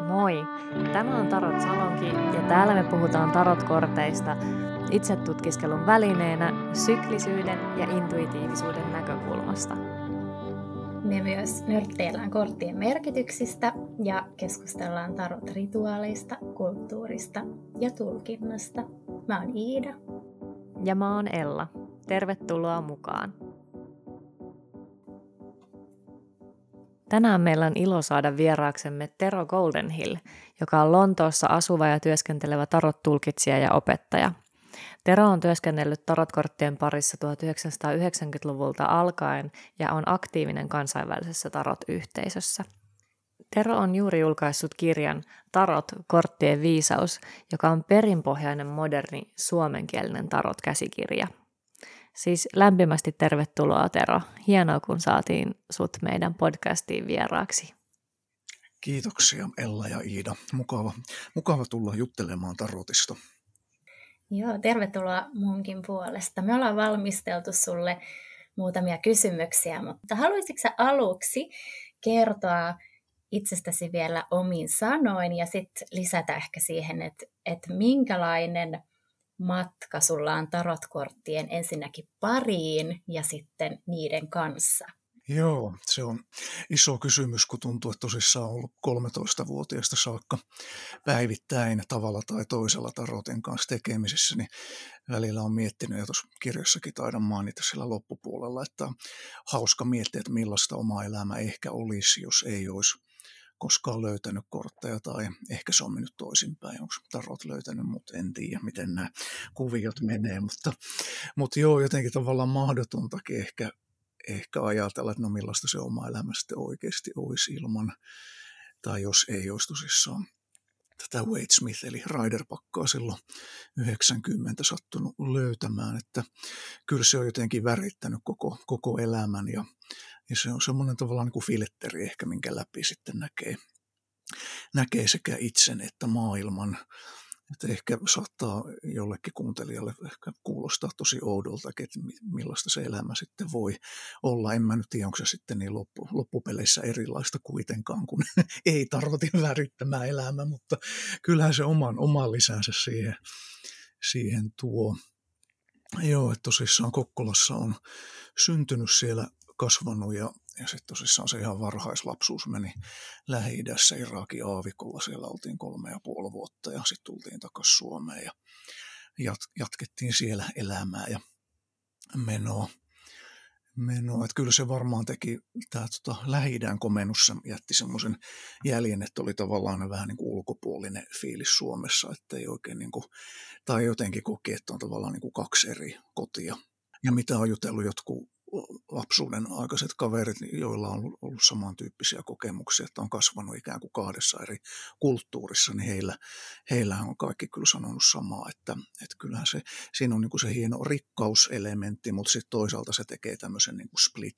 Moi! Tämä on Tarot Salonki ja täällä me puhutaan tarotkorteista itse tutkiskelun välineenä syklisyyden ja intuitiivisuuden näkökulmasta. Me myös nörtteillään korttien merkityksistä ja keskustellaan tarot-rituaaleista, kulttuurista ja tulkinnasta. Mä oon Iida. Ja mä oon Ella. Tervetuloa mukaan! Tänään meillä on ilo saada vieraaksemme Tero Goldenhill, joka on Lontoossa asuva ja työskentelevä tarot-tulkitsija ja opettaja. Tero on työskennellyt tarotkorttien parissa 1990-luvulta alkaen ja on aktiivinen kansainvälisessä tarot-yhteisössä. Tero on juuri julkaissut kirjan Tarot, korttien viisaus, joka on perinpohjainen moderni suomenkielinen tarot-käsikirja – Siis lämpimästi tervetuloa Tero. Hienoa, kun saatiin sut meidän podcastiin vieraaksi. Kiitoksia Ella ja Iida. Mukava, mukava tulla juttelemaan tarotista. Joo, tervetuloa munkin puolesta. Me ollaan valmisteltu sulle muutamia kysymyksiä, mutta haluaisitko sä aluksi kertoa itsestäsi vielä omin sanoin ja sitten lisätä ehkä siihen, että, että minkälainen – matka sulla on tarotkorttien ensinnäkin pariin ja sitten niiden kanssa? Joo, se on iso kysymys, kun tuntuu, että tosissaan on ollut 13-vuotiaasta saakka päivittäin tavalla tai toisella taroten kanssa tekemisissä, niin välillä on miettinyt, ja tuossa kirjassakin taidan mainita sillä loppupuolella, että hauska miettiä, että millaista oma elämä ehkä olisi, jos ei olisi koskaan löytänyt kortteja tai ehkä se on mennyt toisinpäin. Onko tarot löytänyt, mutta en tiedä, miten nämä kuviot menee. Mutta, mutta joo, jotenkin tavallaan mahdotontakin ehkä, ehkä ajatella, että no millaista se oma elämä sitten oikeasti olisi ilman, tai jos ei olisi tosissaan tätä Wade Smith eli Rider-pakkaa silloin 90 sattunut löytämään, että kyllä se on jotenkin värittänyt koko, koko elämän ja ja se on semmoinen tavallaan niin kuin filtteri ehkä, minkä läpi sitten näkee, näkee sekä itsen että maailman. Että ehkä saattaa jollekin kuuntelijalle ehkä kuulostaa tosi oudolta, että millaista se elämä sitten voi olla. En mä nyt tiedä, onko se sitten niin loppu, loppupeleissä erilaista kuitenkaan kuin ei tarotin värittämä elämä, mutta kyllähän se oman, oman lisänsä siihen, siihen tuo. Joo, että tosissaan Kokkolassa on syntynyt siellä kasvanut ja, ja sitten tosissaan se ihan varhaislapsuus meni Lähi-idässä Irakin aavikolla. Siellä oltiin kolme ja puoli vuotta ja sitten tultiin takaisin Suomeen ja jat, jatkettiin siellä elämää ja menoa. menoa. Että kyllä se varmaan teki, tämä tota, lähi komennus jätti semmoisen jäljen, että oli tavallaan vähän niin kuin ulkopuolinen fiilis Suomessa, että ei oikein niin kuin, tai jotenkin koki, että on tavallaan niin kuin kaksi eri kotia. Ja mitä on jutellut jotkut lapsuuden aikaiset kaverit, joilla on ollut samantyyppisiä kokemuksia, että on kasvanut ikään kuin kahdessa eri kulttuurissa, niin heillä, heillä on kaikki kyllä sanonut samaa, että, että kyllähän se, siinä on niin kuin se hieno rikkauselementti, mutta sitten toisaalta se tekee tämmöisen niin kuin split,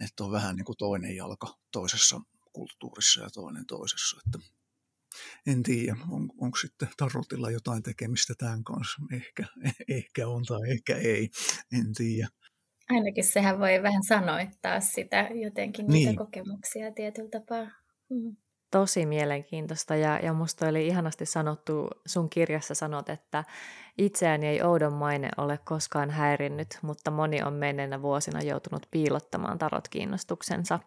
että on vähän niin kuin toinen jalka toisessa kulttuurissa ja toinen toisessa, että en tiedä, on, onko sitten tarotilla jotain tekemistä tämän kanssa. Ehkä, ehkä on tai ehkä ei, en tiedä. Ainakin sehän voi vähän sanoittaa sitä jotenkin niitä niin. kokemuksia tietyllä tapaa. Mm. Tosi mielenkiintoista ja, ja musta oli ihanasti sanottu, sun kirjassa sanot, että itseäni ei oudon maine ole koskaan häirinnyt, mutta moni on menneenä vuosina joutunut piilottamaan tarot kiinnostuksensa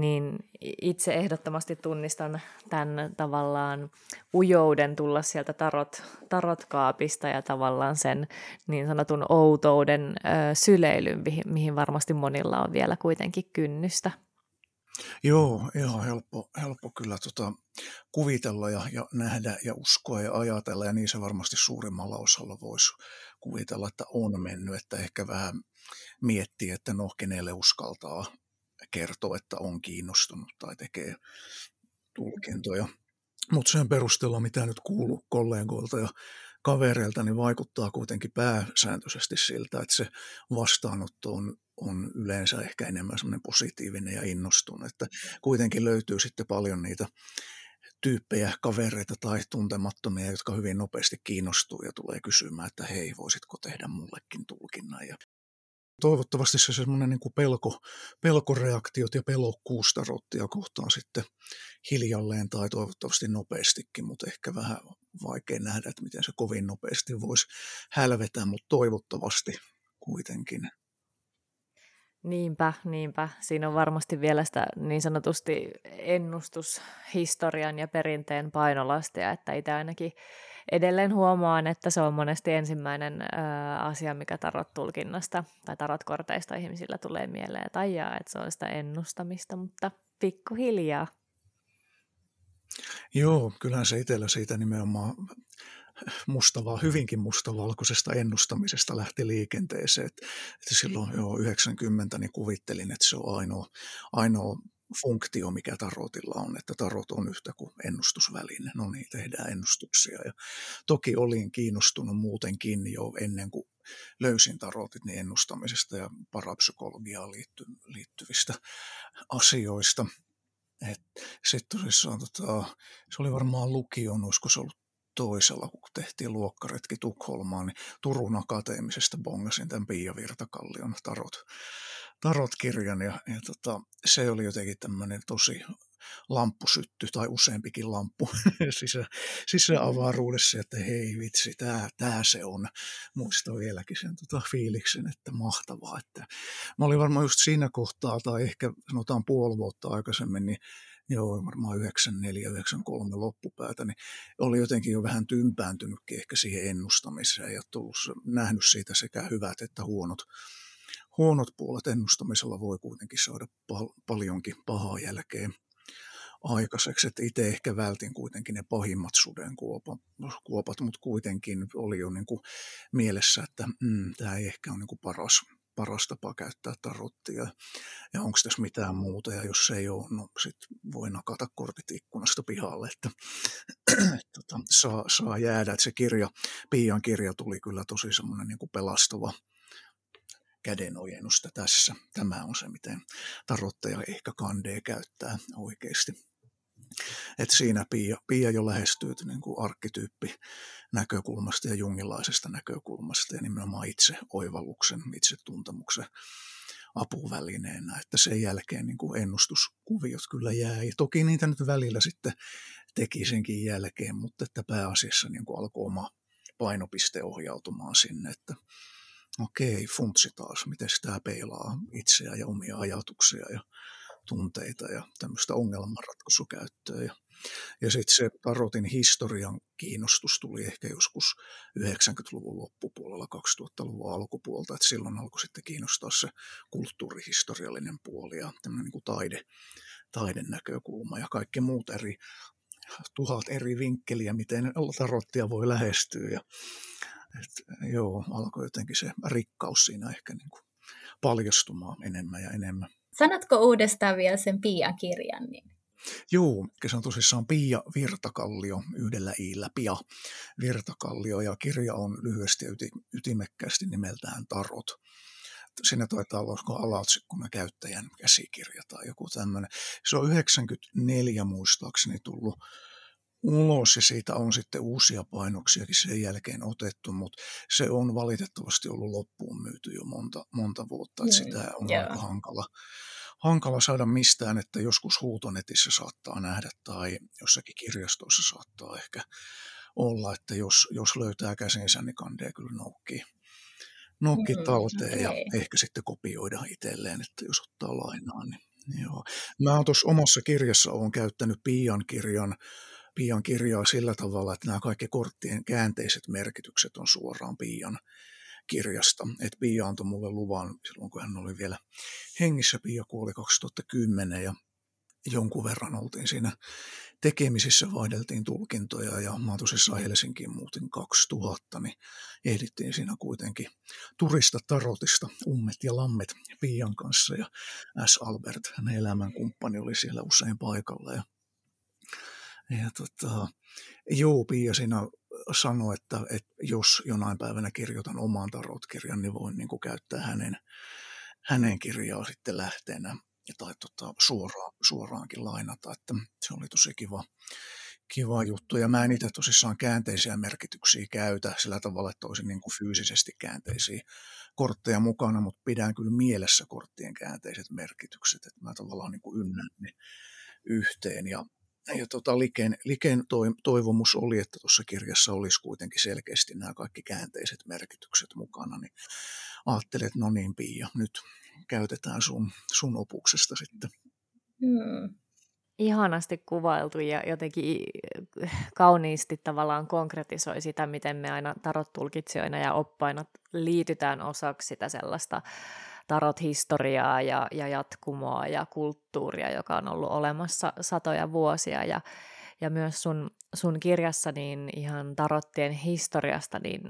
niin itse ehdottomasti tunnistan tämän tavallaan ujouden tulla sieltä tarot, tarotkaapista ja tavallaan sen niin sanotun outouden ö, syleilyn, mihin, varmasti monilla on vielä kuitenkin kynnystä. Joo, ihan helppo, helppo kyllä tota, kuvitella ja, ja nähdä ja uskoa ja ajatella, ja niin se varmasti suurimmalla osalla voisi kuvitella, että on mennyt, että ehkä vähän miettii, että no kenelle uskaltaa kertoo, että on kiinnostunut tai tekee tulkintoja. Mutta sen perusteella, mitä nyt kuuluu kollegoilta ja kavereilta, niin vaikuttaa kuitenkin pääsääntöisesti siltä, että se vastaanotto on, on yleensä ehkä enemmän semmoinen positiivinen ja innostunut, että kuitenkin löytyy sitten paljon niitä tyyppejä, kavereita tai tuntemattomia, jotka hyvin nopeasti kiinnostuu ja tulee kysymään, että hei, voisitko tehdä mullekin tulkinnan. Ja toivottavasti se semmoinen niin pelko, pelkoreaktiot ja pelokkuus tarottia kohtaan sitten hiljalleen tai toivottavasti nopeastikin, mutta ehkä vähän vaikea nähdä, että miten se kovin nopeasti voisi hälvetä, mutta toivottavasti kuitenkin. Niinpä, niinpä. Siinä on varmasti vielä sitä niin sanotusti ennustushistorian ja perinteen painolastia, että itse ainakin edelleen huomaan, että se on monesti ensimmäinen ö, asia, mikä tarot-tulkinnasta tai tarot-korteista ihmisillä tulee mieleen, että aijaa, että se on sitä ennustamista, mutta pikkuhiljaa. Joo, kyllähän se itsellä siitä nimenomaan mustavaa, hyvinkin mustavalkoisesta ennustamisesta lähti liikenteeseen. Että, että silloin jo 90 niin kuvittelin, että se on ainoa, ainoa funktio, mikä tarotilla on, että tarot on yhtä kuin ennustusväline. No niin, tehdään ennustuksia. Ja toki olin kiinnostunut muutenkin jo ennen kuin löysin tarotit niin ennustamisesta ja parapsykologiaan liitty, liittyvistä asioista. Sitten tosissaan, tota, se oli varmaan lukion, olisiko se ollut toisella, kun tehtiin luokkaretki Tukholmaan, niin Turun akateemisesta bongasin tämän Pia Virtakallion tarot, tarot-kirjan ja, ja tota, se oli jotenkin tämmöinen tosi lamppusytty tai useampikin lamppu sisä, sisäavaruudessa, että hei vitsi, tämä tää se on. Muistan vieläkin sen tota, fiiliksen, että mahtavaa. Että mä olin varmaan just siinä kohtaa, tai ehkä sanotaan puoli vuotta aikaisemmin, niin joo, varmaan 94-93 loppupäätä, niin oli jotenkin jo vähän tympääntynytkin ehkä siihen ennustamiseen ja tullut, nähnyt siitä sekä hyvät että huonot, huonot puolet ennustamisella voi kuitenkin saada pal- paljonkin pahaa jälkeen aikaiseksi, itse ehkä vältin kuitenkin ne pahimmat sudenkuopat, kuopat, mutta kuitenkin oli jo niin kuin mielessä, että mm, tämä ei ehkä ole niin kuin paras, paras tapa käyttää tarottia. Ja onko tässä mitään muuta? Ja jos ei ole, no sitten voi nakata kortit ikkunasta pihalle, että, tota, saa, saa jäädä, että se kirja, Pian kirja tuli kyllä tosi semmoinen niin pelastava kädenojennusta tässä. Tämä on se, miten tarotteja ehkä kandee käyttää oikeasti. Et siinä Pia, Pia jo lähestyy niin kuin arkkityyppi näkökulmasta ja jungilaisesta näkökulmasta ja nimenomaan itse oivalluksen, itse tuntemuksen apuvälineenä, että sen jälkeen niin kuin ennustuskuviot kyllä jää. Ja toki niitä nyt välillä sitten teki senkin jälkeen, mutta että pääasiassa niin kuin alkoi oma painopiste ohjautumaan sinne, että okei, funtsi taas, miten tämä peilaa itseä ja omia ajatuksia ja tunteita ja tämmöistä ongelmanratkaisukäyttöä. Ja, ja sitten se tarotin historian kiinnostus tuli ehkä joskus 90-luvun loppupuolella, 2000-luvun alkupuolta, että silloin alkoi sitten kiinnostaa se kulttuurihistoriallinen puoli ja tämmöinen niin kuin taide, näkökulma ja kaikki muut eri tuhat eri vinkkeliä, miten tarottia voi lähestyä. Ja, et, joo, alkoi jotenkin se rikkaus siinä ehkä niin kuin paljastumaan enemmän ja enemmän. Sanotko uudestaan vielä sen Pian kirjan? Niin? Joo, se on tosissaan Pia Virtakallio yhdellä iillä, Pia Virtakallio, ja kirja on lyhyesti ja ytimekkäästi nimeltään Tarot. Siinä taitaa olla alaotsikkona käyttäjän käsikirja tai joku tämmöinen. Se on 94 muistaakseni tullut ulos ja siitä on sitten uusia painoksiakin sen jälkeen otettu, mutta se on valitettavasti ollut loppuun myyty jo monta, monta vuotta, että sitä on yeah. aika hankala, hankala saada mistään, että joskus huutonetissä saattaa nähdä tai jossakin kirjastossa saattaa ehkä olla, että jos, jos löytää käsinsä, niin kandee kyllä noukkii, noukkii mm, talteen okay. ja ehkä sitten kopioida itselleen, että jos ottaa lainaa. Niin, joo. Mä tuossa omassa kirjassa olen käyttänyt Pian kirjan Pian kirjaa sillä tavalla, että nämä kaikki korttien käänteiset merkitykset on suoraan Pian kirjasta. Et Pia antoi mulle luvan silloin, kun hän oli vielä hengissä. Pia kuoli 2010 ja jonkun verran oltiin siinä tekemisissä, vaihdeltiin tulkintoja ja mä tosissaan Helsinkiin muutin 2000, niin ehdittiin siinä kuitenkin turista tarotista ummet ja lammet Pian kanssa ja S. Albert, hänen elämänkumppani, oli siellä usein paikalla ja ja tota, joo, Pia siinä sanoi, että, että jos jonain päivänä kirjoitan oman tarotkirjan, niin voin niin kuin käyttää hänen, hänen kirjaa sitten lähteenä tai tota, suoraan, suoraankin lainata, että se oli tosi kiva, kiva juttu. Ja mä en itse tosissaan käänteisiä merkityksiä käytä sillä tavalla, että olisin niin kuin fyysisesti käänteisiä kortteja mukana, mutta pidän kyllä mielessä korttien käänteiset merkitykset, että mä tavallaan niin kuin ynnän ne yhteen. Ja, ja tota, Liken, Liken toivomus oli, että tuossa kirjassa olisi kuitenkin selkeästi nämä kaikki käänteiset merkitykset mukana, niin ajattelin, että no niin Pia, nyt käytetään sun, sun opuksesta sitten. Hmm ihanasti kuvailtu ja jotenkin kauniisti tavallaan konkretisoi sitä, miten me aina tarot-tulkitsijoina ja oppaina liitytään osaksi sitä sellaista tarot-historiaa ja, ja jatkumoa ja kulttuuria, joka on ollut olemassa satoja vuosia ja ja myös sun, sun kirjassa niin ihan tarottien historiasta niin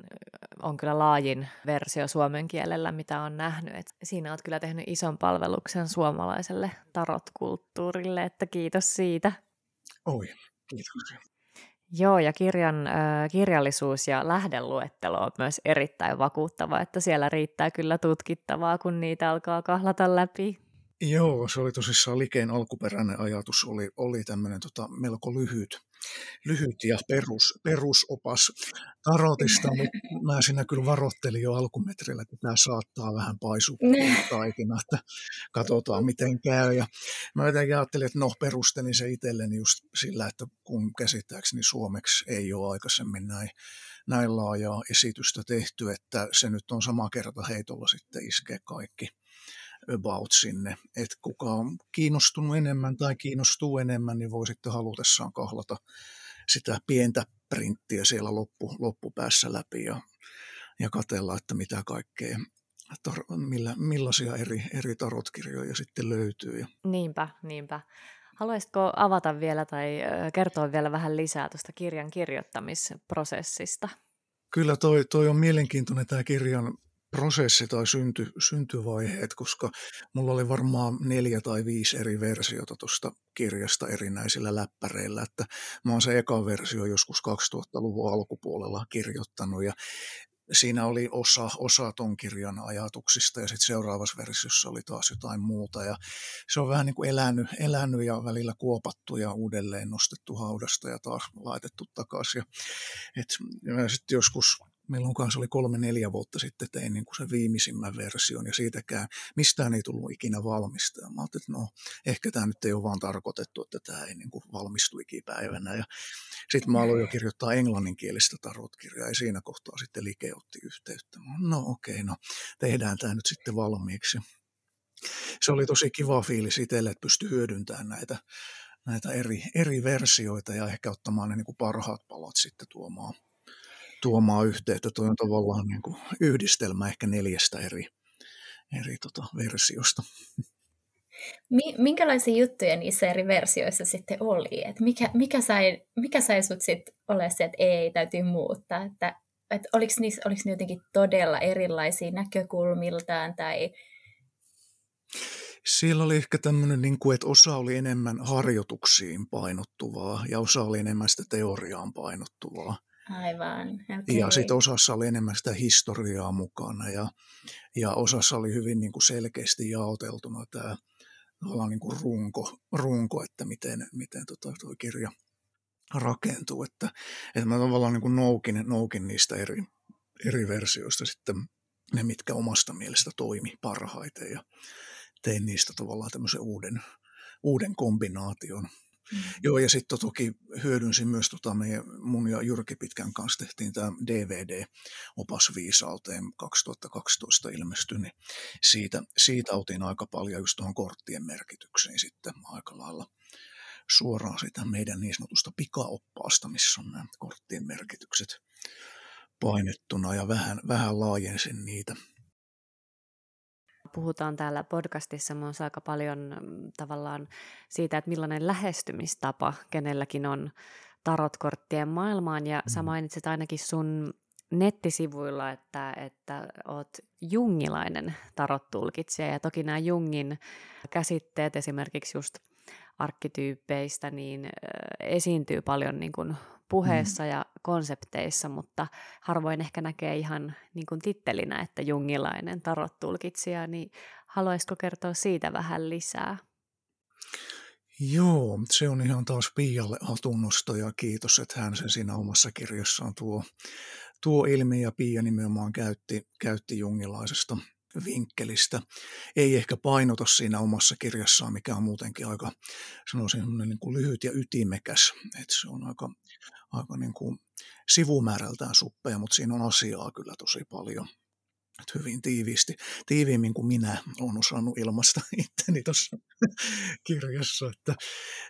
on kyllä laajin versio suomen kielellä, mitä on nähnyt. Et siinä oot kyllä tehnyt ison palveluksen suomalaiselle tarotkulttuurille, että kiitos siitä. Oi, kiitos. Joo, ja kirjan äh, kirjallisuus ja lähdeluettelo on myös erittäin vakuuttava, että siellä riittää kyllä tutkittavaa, kun niitä alkaa kahlata läpi. Joo, se oli tosissaan Likeen alkuperäinen ajatus, oli, oli tämmöinen tota, melko lyhyt, lyhyt ja perus, perusopas tarotista, mutta mä siinä kyllä varoittelin jo alkumetrillä, että tämä saattaa vähän paisua taikina, että katsotaan miten käy. Ja mä jotenkin ajattelin, että no perustelin se itselleni just sillä, että kun käsittääkseni suomeksi ei ole aikaisemmin näin, näin laajaa esitystä tehty, että se nyt on sama kerta heitolla sitten iskee kaikki about sinne, että kuka on kiinnostunut enemmän tai kiinnostuu enemmän, niin voi sitten halutessaan kahlata sitä pientä printtiä siellä loppu, loppupäässä läpi ja, ja katella, että mitä kaikkea, tar- millä, millaisia eri, eri tarotkirjoja sitten löytyy. Niinpä, niinpä. Haluaisitko avata vielä tai kertoa vielä vähän lisää tuosta kirjan kirjoittamisprosessista? Kyllä toi, toi on mielenkiintoinen tämä kirjan prosessi tai synty, syntyvaiheet, koska mulla oli varmaan neljä tai viisi eri versiota tuosta kirjasta erinäisillä läppäreillä, että mä oon se eka versio joskus 2000-luvun alkupuolella kirjoittanut ja siinä oli osa, osa ton kirjan ajatuksista ja sitten seuraavassa versiossa oli taas jotain muuta ja se on vähän niin kuin elänyt, elänyt ja välillä kuopattu ja uudelleen nostettu haudasta ja taas laitettu takaisin. Ja, sitten joskus milloin kanssa oli kolme-neljä vuotta sitten tein niin kuin sen viimeisimmän version ja siitäkään mistään ei tullut ikinä valmista. Ja mä ajattelin, että no ehkä tämä nyt ei ole vaan tarkoitettu, että tämä ei niin kuin valmistu ikipäivänä. Ja sitten mä aloin jo kirjoittaa englanninkielistä tarotkirjaa ja siinä kohtaa sitten Like otti yhteyttä. No okei, okay, no tehdään tämä nyt sitten valmiiksi. Se oli tosi kiva fiilis itselle, että pystyi hyödyntämään näitä, näitä eri, eri versioita ja ehkä ottamaan ne niin kuin parhaat palat sitten tuomaan tuomaan yhteyttä. Tuo on tavallaan niin kuin yhdistelmä ehkä neljästä eri, eri tota versiosta. Minkälaisia juttuja niissä eri versioissa sitten oli? Et mikä, mikä, sai, mikä sai sut sitten ole se, että ei, täytyy muuttaa? Että, et oliko, niissä, oliko ne jotenkin todella erilaisia näkökulmiltaan tai... Siellä oli ehkä tämmöinen, niin kuin, että osa oli enemmän harjoituksiin painottuvaa ja osa oli enemmän sitä teoriaan painottuvaa. Aivan, okay. Ja sitten osassa oli enemmän sitä historiaa mukana ja, ja osassa oli hyvin niin kuin selkeästi jaoteltuna tämä niin kuin runko, runko, että miten, miten tota, tuo kirja rakentuu. Että, että mä tavallaan niin kuin noukin, noukin niistä eri, eri versioista sitten ne, mitkä omasta mielestä toimi parhaiten ja tein niistä tavallaan tämmöisen uuden, uuden kombinaation. Mm. Joo, ja sitten toki hyödynsin myös tota meidän, mun ja Jyrki Pitkän kanssa tehtiin tämä DVD Opas viisauteen 2012 ilmestyi, niin siitä, siitä otin aika paljon just tuohon korttien merkitykseen sitten aika lailla suoraan sitä meidän niin sanotusta pikaoppaasta, missä on nämä korttien merkitykset painettuna ja vähän, vähän laajensin niitä puhutaan täällä podcastissa myös aika paljon mm, tavallaan siitä, että millainen lähestymistapa kenelläkin on tarotkorttien maailmaan. Ja sä mm. mainitsit ainakin sun nettisivuilla, että, että oot jungilainen tarottulkitsija. Ja toki nämä Jungin käsitteet esimerkiksi just arkkityyppeistä, niin esiintyy paljon niin kuin puheessa mm. ja konsepteissa, mutta harvoin ehkä näkee ihan niin kuin tittelinä, että jungilainen tarot-tulkitsija, niin haluaisitko kertoa siitä vähän lisää? Joo, se on ihan taas Pialle hatunnosto ja kiitos, että hän sen siinä omassa kirjassaan tuo, tuo ilmi ja Pia nimenomaan käytti, käytti jungilaisesta vinkkelistä. Ei ehkä painota siinä omassa kirjassaan, mikä on muutenkin aika, sanoisin, niin kuin lyhyt ja ytimekäs. Että se on aika, aika niin kuin sivumäärältään suppea, mutta siinä on asiaa kyllä tosi paljon. Että hyvin tiiviisti, tiiviimmin kuin minä olen osannut ilmaista itteni tuossa kirjassa. Että,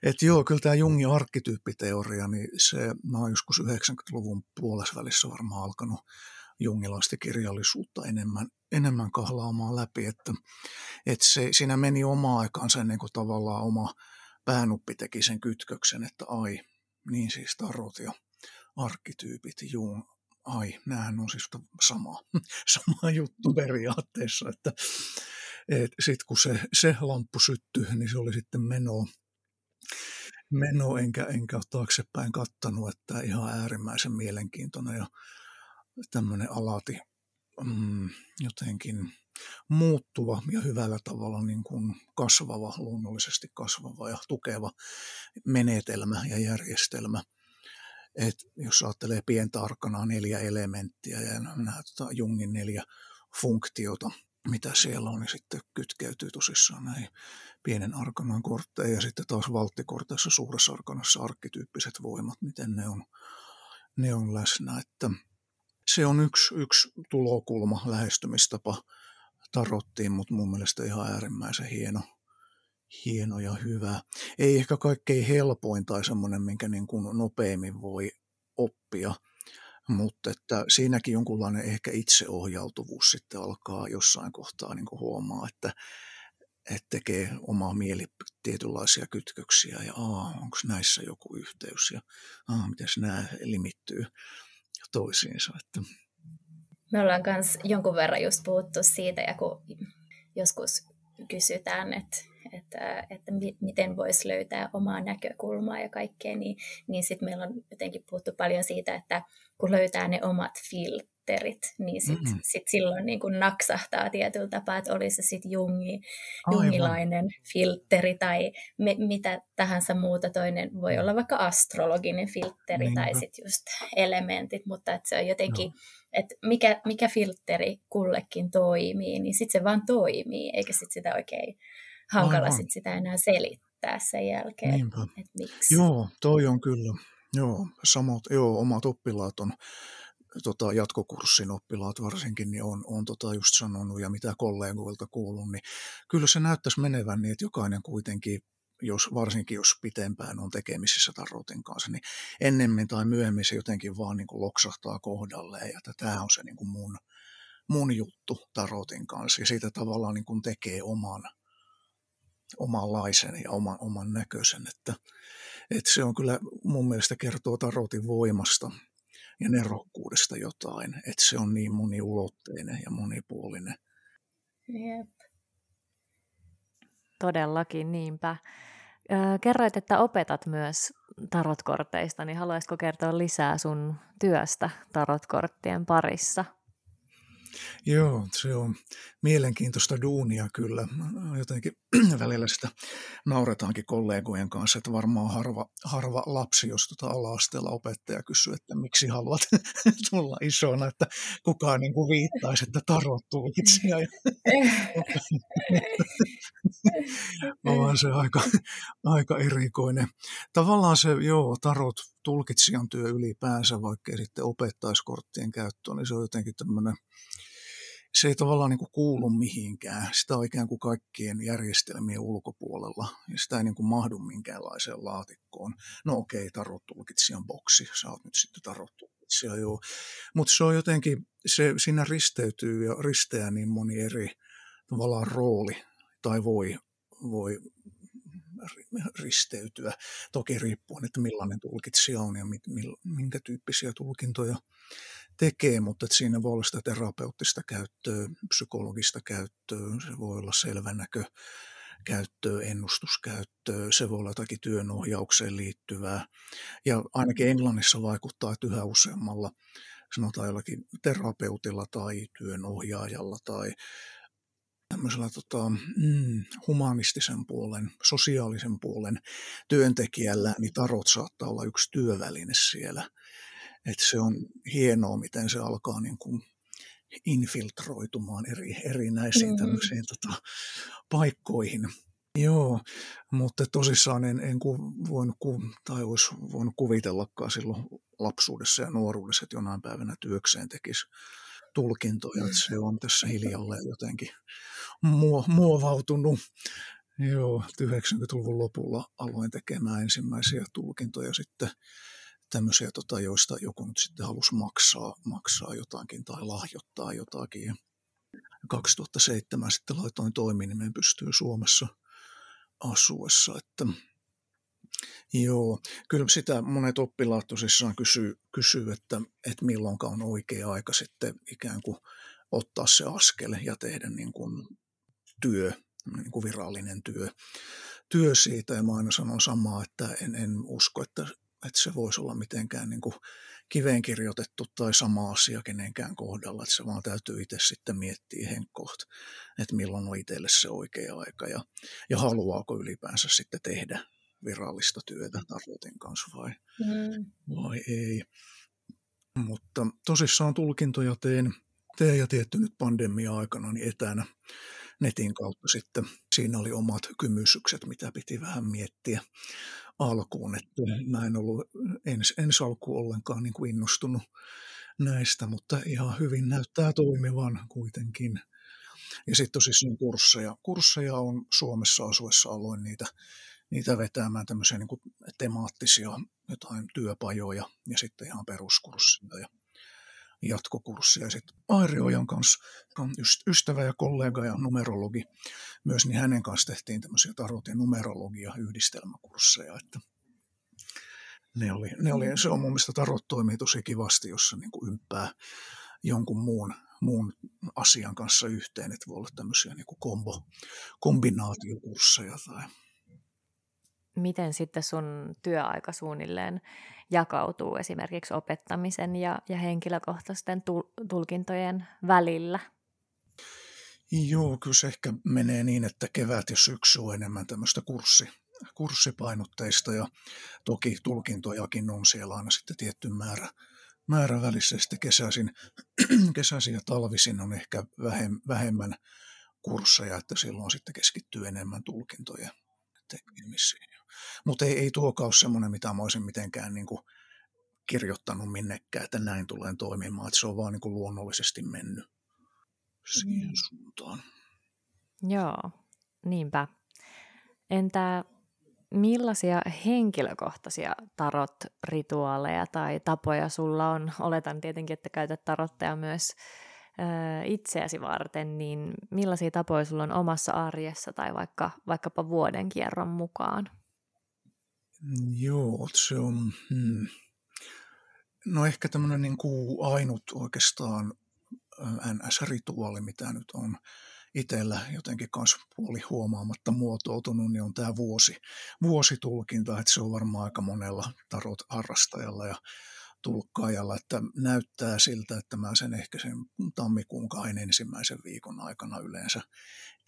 että joo, kyllä tämä Jungin arkkityyppiteoria, niin se, mä oon joskus 90-luvun puolessa välissä varmaan alkanut jungilaista kirjallisuutta enemmän, enemmän kahlaamaan läpi, että, että se, siinä meni oma aikansa ennen kuin tavallaan oma päänuppi teki sen kytköksen, että ai, niin siis tarot ja arkkityypit, Jung, ai, näähän on siis sama, sama juttu periaatteessa, että et sitten kun se, se lamppu syttyi, niin se oli sitten meno, meno enkä, enkä taaksepäin kattanut, että ihan äärimmäisen mielenkiintoinen ja tämmöinen alati mm, jotenkin muuttuva ja hyvällä tavalla niin kuin kasvava, luonnollisesti kasvava ja tukeva menetelmä ja järjestelmä. Et jos ajattelee pientä arkanaa neljä elementtiä ja nämä tota, Jungin neljä funktiota, mitä siellä on, niin sitten kytkeytyy tosissaan näihin pienen arkanan kortteihin ja sitten taas valttikorteissa suuressa arkanassa arkkityyppiset voimat, miten ne on, ne on läsnä. Että se on yksi, yksi tulokulma, lähestymistapa tarottiin, mutta mun mielestä ihan äärimmäisen hieno, hieno ja hyvä. Ei ehkä kaikkein helpoin tai semmoinen, minkä niin kuin nopeimmin voi oppia, mutta että siinäkin jonkunlainen ehkä itseohjautuvuus sitten alkaa jossain kohtaa niin kuin huomaa, että, että tekee omaa mieli tietynlaisia kytköksiä ja onko näissä joku yhteys ja miten nämä limittyy toisiinsa. Että. Me ollaan myös jonkun verran just puhuttu siitä, ja kun joskus kysytään, että, että, että miten voisi löytää omaa näkökulmaa ja kaikkea, niin, niin sitten meillä on jotenkin puhuttu paljon siitä, että kun löytää ne omat filterit, niin sit, mm-hmm. sit silloin niin kuin naksahtaa tietyllä tapaa, että oli se sitten jungi, jungilainen filteri tai me, mitä tahansa muuta. Toinen voi olla vaikka astrologinen filteri Niinpä. tai sitten just elementit, mutta että se on jotenkin, no. että mikä, mikä filteri kullekin toimii, niin sitten se vaan toimii, eikä sitten sitä oikein hankala sit sitä enää selittää sen jälkeen, että miksi. Joo, toi on kyllä. Joo, samat, joo, omat oppilaat on tota, jatkokurssin oppilaat varsinkin, niin on, on tota just sanonut ja mitä kollegoilta kuullut, niin kyllä se näyttäisi menevän niin, että jokainen kuitenkin jos, varsinkin jos pitempään on tekemisissä tarotin kanssa, niin ennemmin tai myöhemmin se jotenkin vaan niin kuin loksahtaa kohdalleen, ja tämä on se niin kuin mun, mun juttu tarotin kanssa, ja siitä tavallaan niin kuin tekee oman, omanlaisen ja oman, oman näköisen, että, että se on kyllä mun mielestä kertoo tarotin voimasta ja nerokkuudesta jotain, että se on niin moniulotteinen ja monipuolinen. Jep. Todellakin, niinpä. Kerroit, että opetat myös tarotkorteista, niin haluaisitko kertoa lisää sun työstä tarotkorttien parissa? Joo, se on mielenkiintoista duunia kyllä. Jotenkin välillä sitä nauretaankin kollegojen kanssa, että varmaan harva, harva lapsi, jos tuota ala-asteella opettaja kysyy, että miksi haluat tulla isona, että kukaan niin kuin viittaisi, että tarot tulkitsija. on se aika, aika erikoinen. Tavallaan se, joo, tarot tulkitsijan työ ylipäänsä, vaikka sitten opettaisi korttien käyttöön, niin se on jotenkin tämmöinen se ei tavallaan niin kuin kuulu mihinkään. Sitä on ikään kuin kaikkien järjestelmien ulkopuolella. Ja sitä ei niin kuin mahdu minkäänlaiseen laatikkoon. No okei, okay, tarot-tulkitsijan boksi. Sä oot nyt sitten tarot-tulkitsija, joo. Mutta se on jotenkin, se, siinä risteytyy ja risteää niin moni eri tavallaan rooli tai voi, voi risteytyä. Toki riippuen, että millainen tulkitsija on ja minkä tyyppisiä tulkintoja tekee, mutta että siinä voi olla sitä terapeuttista käyttöä, psykologista käyttöä, se voi olla selvänäkö käyttöä, ennustuskäyttöä, se voi olla jotakin työnohjaukseen liittyvää. Ja ainakin Englannissa vaikuttaa, että yhä useammalla sanotaan jollakin terapeutilla tai työnohjaajalla tai tämmöisellä tota, mm, humanistisen puolen, sosiaalisen puolen työntekijällä, niin tarot saattaa olla yksi työväline siellä. Et se on hienoa, miten se alkaa niin kuin infiltroitumaan eri, erinäisiin mm-hmm. tämmöisiin tota, paikkoihin. Joo, mutta tosissaan en, en ku, voinut, ku, tai olisi voinut kuvitellakaan silloin lapsuudessa ja nuoruudessa, että jonain päivänä työkseen tekisi tulkintoja, että se on tässä hiljalleen jotenkin muo, muovautunut. Joo, 90-luvun lopulla aloin tekemään ensimmäisiä tulkintoja sitten tämmöisiä, tota, joista joku nyt sitten halusi maksaa, maksaa jotakin tai lahjoittaa jotakin. Ja 2007 sitten laitoin toiminimen pystyy Suomessa asuessa, että Joo, kyllä sitä monet oppilaat tosissaan kysyy, kysyy että, että milloin on oikea aika sitten ikään kuin ottaa se askel ja tehdä niin kuin työ, niin kuin virallinen työ, työ siitä. Ja mä aina sanon samaa, että en, en usko, että, että se voisi olla mitenkään niin kuin kiveen kirjoitettu tai sama asia kenenkään kohdalla, että se vaan täytyy itse sitten miettiä henkkoht, että milloin on itselle se oikea aika ja, ja haluaako ylipäänsä sitten tehdä virallista työtä Tarotin kanssa vai, mm. vai ei. Mutta tosissaan tulkintoja teen, teen ja tietty nyt pandemia-aikana niin etänä netin kautta sitten. Siinä oli omat kymysykset, mitä piti vähän miettiä alkuun, että mä en ollut ens, ensi alkuun ollenkaan niin kuin innostunut näistä, mutta ihan hyvin näyttää toimivan kuitenkin. Ja sitten tosissaan kursseja. Kursseja on Suomessa asuessa aloin niitä niitä vetämään tämmöisiä niin kuin temaattisia jotain työpajoja ja sitten ihan peruskursseja ja jatkokurssia. sitten Airi Ojan kanssa, ystävä ja kollega ja numerologi myös, niin hänen kanssa tehtiin tämmöisiä tarot- ja numerologia yhdistelmäkursseja, että ne oli, ne oli, se on mun mielestä tarot toimii tosi kivasti, jossa niin ympää jonkun muun, muun asian kanssa yhteen, että voi olla tämmöisiä niin kombo, kombinaatiokursseja tai miten sitten sun työaika suunnilleen jakautuu esimerkiksi opettamisen ja, ja henkilökohtaisten tulkintojen välillä? Joo, kyllä se ehkä menee niin, että kevät ja syksy on enemmän tämmöistä kurssi, kurssipainotteista ja toki tulkintojakin on siellä aina sitten tietty määrä, määrä välissä. Sitten kesäisin, kesäisin ja talvisin on ehkä vähemmän kursseja, että silloin sitten keskittyy enemmän tulkintojen tekemiseen. Mutta ei, ei tuokaan ole semmoinen, mitä mä olisin mitenkään niin kuin kirjoittanut minnekään, että näin tulee toimimaan. Että se on vaan niin kuin luonnollisesti mennyt siihen mm. suuntaan. Joo, niinpä. Entä millaisia henkilökohtaisia tarot-rituaaleja tai tapoja sulla on? Oletan tietenkin, että käytät tarotteja myös itseäsi varten, niin millaisia tapoja sulla on omassa arjessa tai vaikka, vaikkapa vuoden kierron mukaan? Joo, se on... Hmm. No ehkä tämmöinen niin kuin ainut oikeastaan NS-rituaali, mitä nyt on itsellä jotenkin kanssa puoli huomaamatta muotoutunut, niin on tämä vuosi, vuositulkinta, että se on varmaan aika monella tarot-harrastajalla ja tulkkaajalla, että näyttää siltä, että mä sen ehkä sen tammikuun kahden ensimmäisen viikon aikana yleensä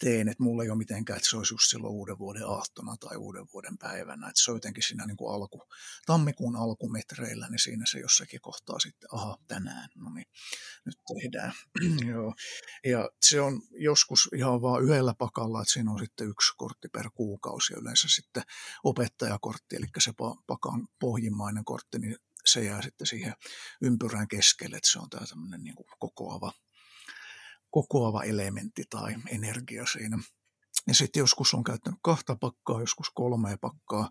teen, että mulla ei ole mitenkään, että se olisi just silloin uuden vuoden aattona tai uuden vuoden päivänä, että se on jotenkin siinä niin kuin alku, tammikuun alkumetreillä, niin siinä se jossakin kohtaa sitten, aha, tänään, no niin, nyt tehdään. Joo. Ja se on joskus ihan vaan yhdellä pakalla, että siinä on sitten yksi kortti per kuukausi ja yleensä sitten opettajakortti, eli se pakan pohjimmainen kortti, niin se jää sitten siihen ympyrän keskelle, että se on tämä tämmöinen niin kokoava, kokoava elementti tai energia siinä. Ja sitten joskus on käyttänyt kahta pakkaa, joskus kolmea pakkaa,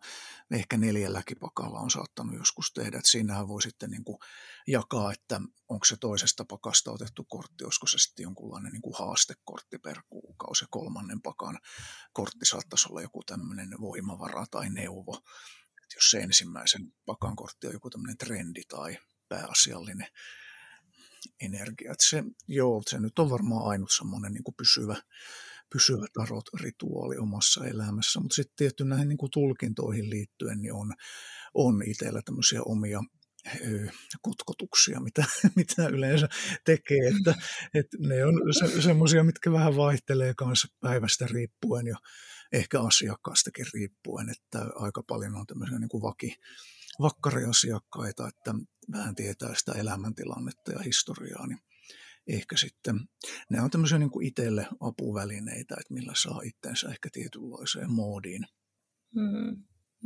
ehkä neljälläkin pakalla on saattanut joskus tehdä. Et siinähän voi sitten niin kuin jakaa, että onko se toisesta pakasta otettu kortti, olisiko se sitten jonkunlainen niin kuin haastekortti per kuukausi. Kolmannen pakan kortti saattaisi olla joku tämmöinen voimavara tai neuvo että jos se ensimmäisen pakan kortti on joku tämmöinen trendi tai pääasiallinen energia. Että se, joo, se nyt on varmaan ainut semmoinen niin pysyvä, pysyvä tarot-rituaali omassa elämässä. Mutta sitten tietty näihin niin kuin tulkintoihin liittyen niin on, on itsellä tämmöisiä omia, kutkotuksia, mitä, mitä yleensä tekee, että, että ne on se, semmoisia, mitkä vähän vaihtelee kanssa päivästä riippuen ja ehkä asiakkaastakin riippuen, että aika paljon on tämmöisiä niin kuin vaki, vakkariasiakkaita, että vähän tietää sitä elämäntilannetta ja historiaa, niin ehkä sitten ne on tämmöisiä niin kuin itselle apuvälineitä, että millä saa itsensä ehkä tietynlaiseen moodiin. Hmm,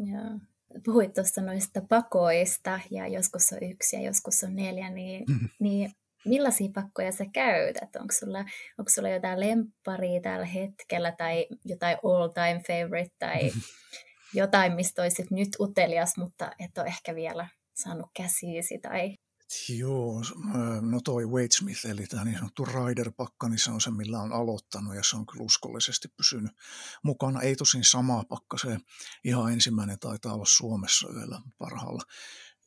yeah. Puhuit tuossa noista pakoista ja joskus on yksi ja joskus on neljä, niin, mm-hmm. niin millaisia pakkoja sä käytät? Onko sulla, onko sulla jotain lempparia tällä hetkellä tai jotain all time favorite tai jotain, mistä olisit nyt utelias, mutta et ole ehkä vielä saanut käsiisi tai Joo, no toi Wade Smith, eli tämä niin sanottu Rider-pakka, niin se on se, millä on aloittanut ja se on kyllä uskollisesti pysynyt mukana. Ei tosin samaa pakka, se ihan ensimmäinen taitaa olla Suomessa yhdellä parhaalla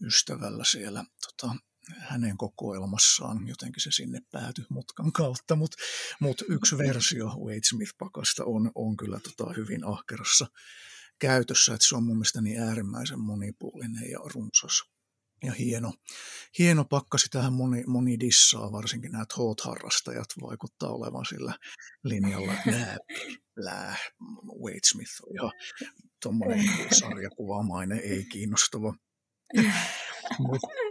ystävällä siellä tota, hänen kokoelmassaan, jotenkin se sinne päätyi mutkan kautta, mutta mut yksi versio Wade Smith-pakasta on, on kyllä tota hyvin ahkerassa käytössä, että se on mun mielestä niin äärimmäisen monipuolinen ja runsas ja hieno, hieno pakka. Sitähän moni, moni dissaa, varsinkin nämä Toad-harrastajat vaikuttaa olevan sillä linjalla, että lää, Wade Smith on ihan tuommoinen sarjakuvaamainen, ei kiinnostava.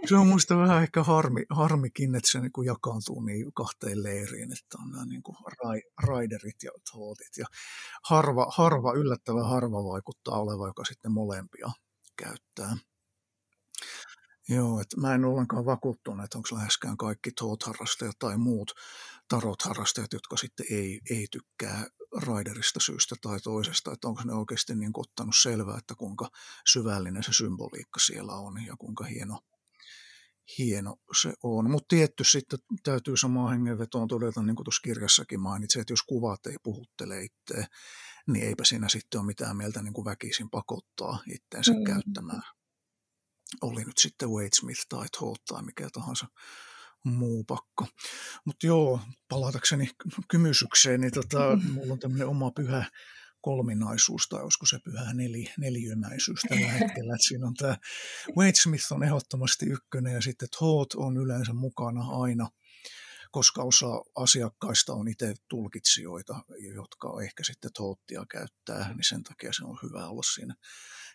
Se on muista vähän ehkä harmi, harmikin, että se niinku jakaantuu niin kahteen leiriin, että on nämä niinku raiderit ja tootit. Ja harva, harva, yllättävän harva vaikuttaa oleva, joka sitten molempia käyttää. Joo, että mä en ollenkaan vakuuttunut, että onko läheskään kaikki toot-harrastajat tai muut tarot-harrastajat, jotka sitten ei, ei tykkää raiderista syystä tai toisesta, että onko ne oikeasti niin ottanut selvää, että kuinka syvällinen se symboliikka siellä on ja kuinka hieno, hieno se on. Mutta tietty sitten täytyy samaan hengenvetoon todeta, niin kuin tuossa kirjassakin mainitsin, että jos kuvat ei puhuttele itseä, niin eipä siinä sitten ole mitään mieltä niin kuin väkisin pakottaa itseensä mm. käyttämään oli nyt sitten Wade Smith tai Todd tai mikä tahansa muu pakko. Mutta joo, palatakseni kymysykseen, niin tota, mm. mulla on tämmöinen oma pyhä kolminaisuus, tai olisiko se pyhä neli, neliömäisyys tällä hetkellä. Et siinä on tämä Wade Smith on ehdottomasti ykkönen, ja sitten Todd on yleensä mukana aina, koska osa asiakkaista on itse tulkitsijoita, jotka ehkä sitten Toottia käyttää, niin sen takia se on hyvä olla siinä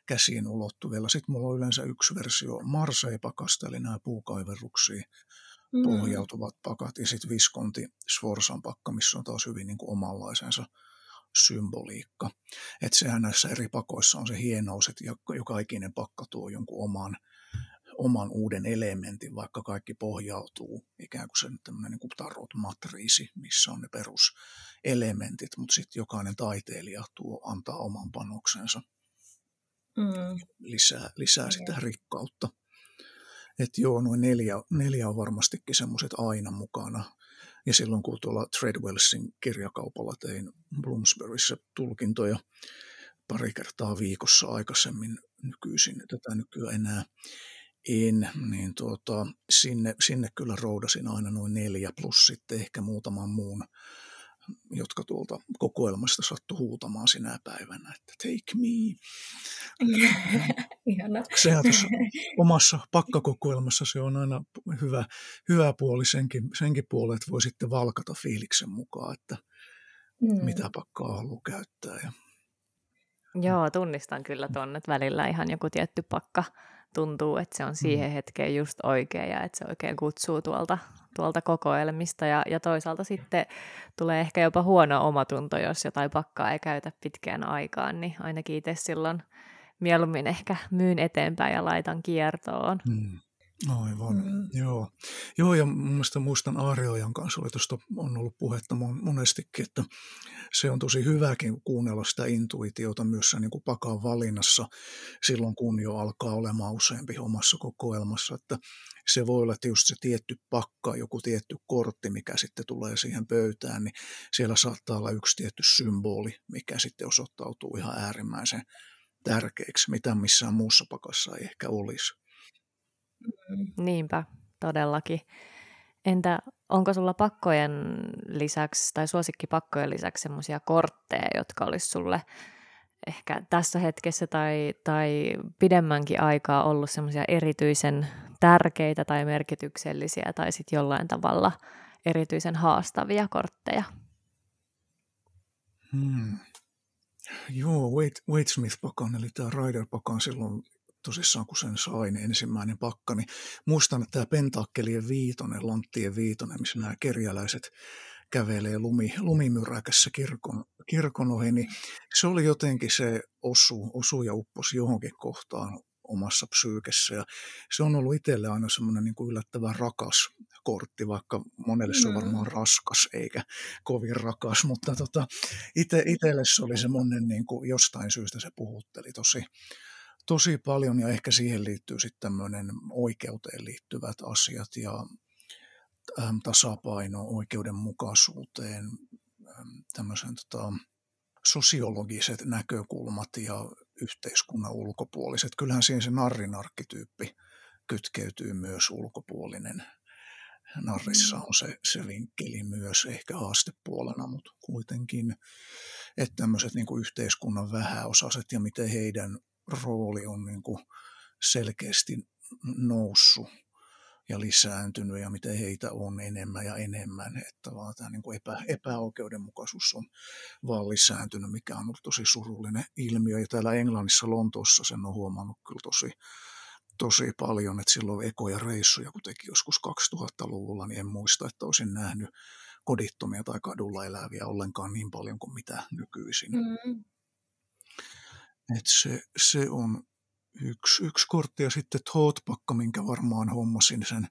käsiin ulottuvilla. Sitten mulla on yleensä yksi versio Marseille-pakasta, eli nämä puukaiverruksiin mm. pohjautuvat pakat, ja sitten Viskonti Sforsan pakka, missä on taas hyvin niin kuin omanlaisensa symboliikka. Että sehän näissä eri pakoissa on se hienous, että joka ikinen pakka tuo jonkun oman, oman uuden elementin, vaikka kaikki pohjautuu ikään kuin sen tämmöinen niin tarot-matriisi, missä on ne peruselementit, mutta sitten jokainen taiteilija tuo antaa oman panoksensa mm. lisää, lisää sitä rikkautta. Että joo, noin neljä, neljä on varmastikin semmoiset aina mukana. Ja silloin kun tuolla Treadwellsin kirjakaupalla tein Bloomsburyssä tulkintoja pari kertaa viikossa aikaisemmin nykyisin, tätä nykyään enää en, niin tuota, sinne, sinne kyllä roudasin aina noin neljä plus sitten ehkä muutaman muun jotka tuolta kokoelmasta sattu huutamaan sinä päivänä, että take me. Sehän tuossa omassa pakkakokoelmassa se on aina hyvä, hyvä puoli senkin, senkin puolelle, että voi sitten valkata fiiliksen mukaan, että mm. mitä pakkaa haluaa käyttää. Ja... Joo, tunnistan kyllä tuonne, että välillä ihan joku tietty pakka tuntuu, että se on siihen mm. hetkeen just oikea ja että se oikein kutsuu tuolta, tuolta kokoelmista ja, ja toisaalta sitten tulee ehkä jopa huono omatunto, jos jotain pakkaa ei käytä pitkään aikaan, niin ainakin itse silloin mieluummin ehkä myyn eteenpäin ja laitan kiertoon. Mm. Aivan, mm. joo. Joo, ja mun muistan Aariojan kanssa, oli tuosta on ollut puhetta monestikin, että se on tosi hyväkin kuunnella sitä intuitiota myös niin kuin pakan valinnassa silloin, kun jo alkaa olemaan useampi omassa kokoelmassa, että se voi olla, että just se tietty pakka, joku tietty kortti, mikä sitten tulee siihen pöytään, niin siellä saattaa olla yksi tietty symboli, mikä sitten osoittautuu ihan äärimmäisen tärkeäksi, mitä missään muussa pakassa ei ehkä olisi. Niinpä, todellakin. Entä onko sulla pakkojen lisäksi tai suosikkipakkojen lisäksi semmoisia kortteja, jotka olisi sulle ehkä tässä hetkessä tai, tai pidemmänkin aikaa ollut semmoisia erityisen tärkeitä tai merkityksellisiä tai sitten jollain tavalla erityisen haastavia kortteja? Hmm. Joo, Wade Smith-pakan, eli tämä Rider-pakan silloin tosissaan, kun sen sain ensimmäinen pakka, niin muistan, että tämä pentakkelien viitonen, lanttien viitonen, missä nämä kerjäläiset kävelee lumi, lumimyräkässä kirkon, kirkon ohi, niin se oli jotenkin se osu, osu ja upposi johonkin kohtaan omassa psyykessä. Ja se on ollut itselle aina semmoinen niin kuin yllättävän rakas kortti, vaikka monelle se on varmaan mm. raskas eikä kovin rakas, mutta tota, itselle se oli semmoinen, niin kuin jostain syystä se puhutteli tosi, tosi paljon ja ehkä siihen liittyy sitten tämmöinen oikeuteen liittyvät asiat ja tasapaino oikeudenmukaisuuteen, äm, tämmöisen tota, sosiologiset näkökulmat ja yhteiskunnan ulkopuoliset. Kyllähän siihen se narrin arkkityyppi kytkeytyy myös ulkopuolinen. Narrissa mm. on se, se vinkkeli myös ehkä haastepuolena, mutta kuitenkin, että tämmöiset niin yhteiskunnan vähäosaiset ja miten heidän rooli on niin kuin selkeästi noussut ja lisääntynyt ja miten heitä on enemmän ja enemmän, että vaan tämä niin kuin epä, epäoikeudenmukaisuus on vaan lisääntynyt, mikä on ollut tosi surullinen ilmiö. Ja täällä Englannissa, Lontoossa sen on huomannut kyllä tosi, tosi paljon, että silloin ekoja reissuja, kun teki joskus 2000-luvulla, niin en muista, että olisin nähnyt kodittomia tai kadulla eläviä ollenkaan niin paljon kuin mitä nykyisin. Mm. Et se, se on yksi, yksi kortti ja sitten Thought-pakka, minkä varmaan hommasin sen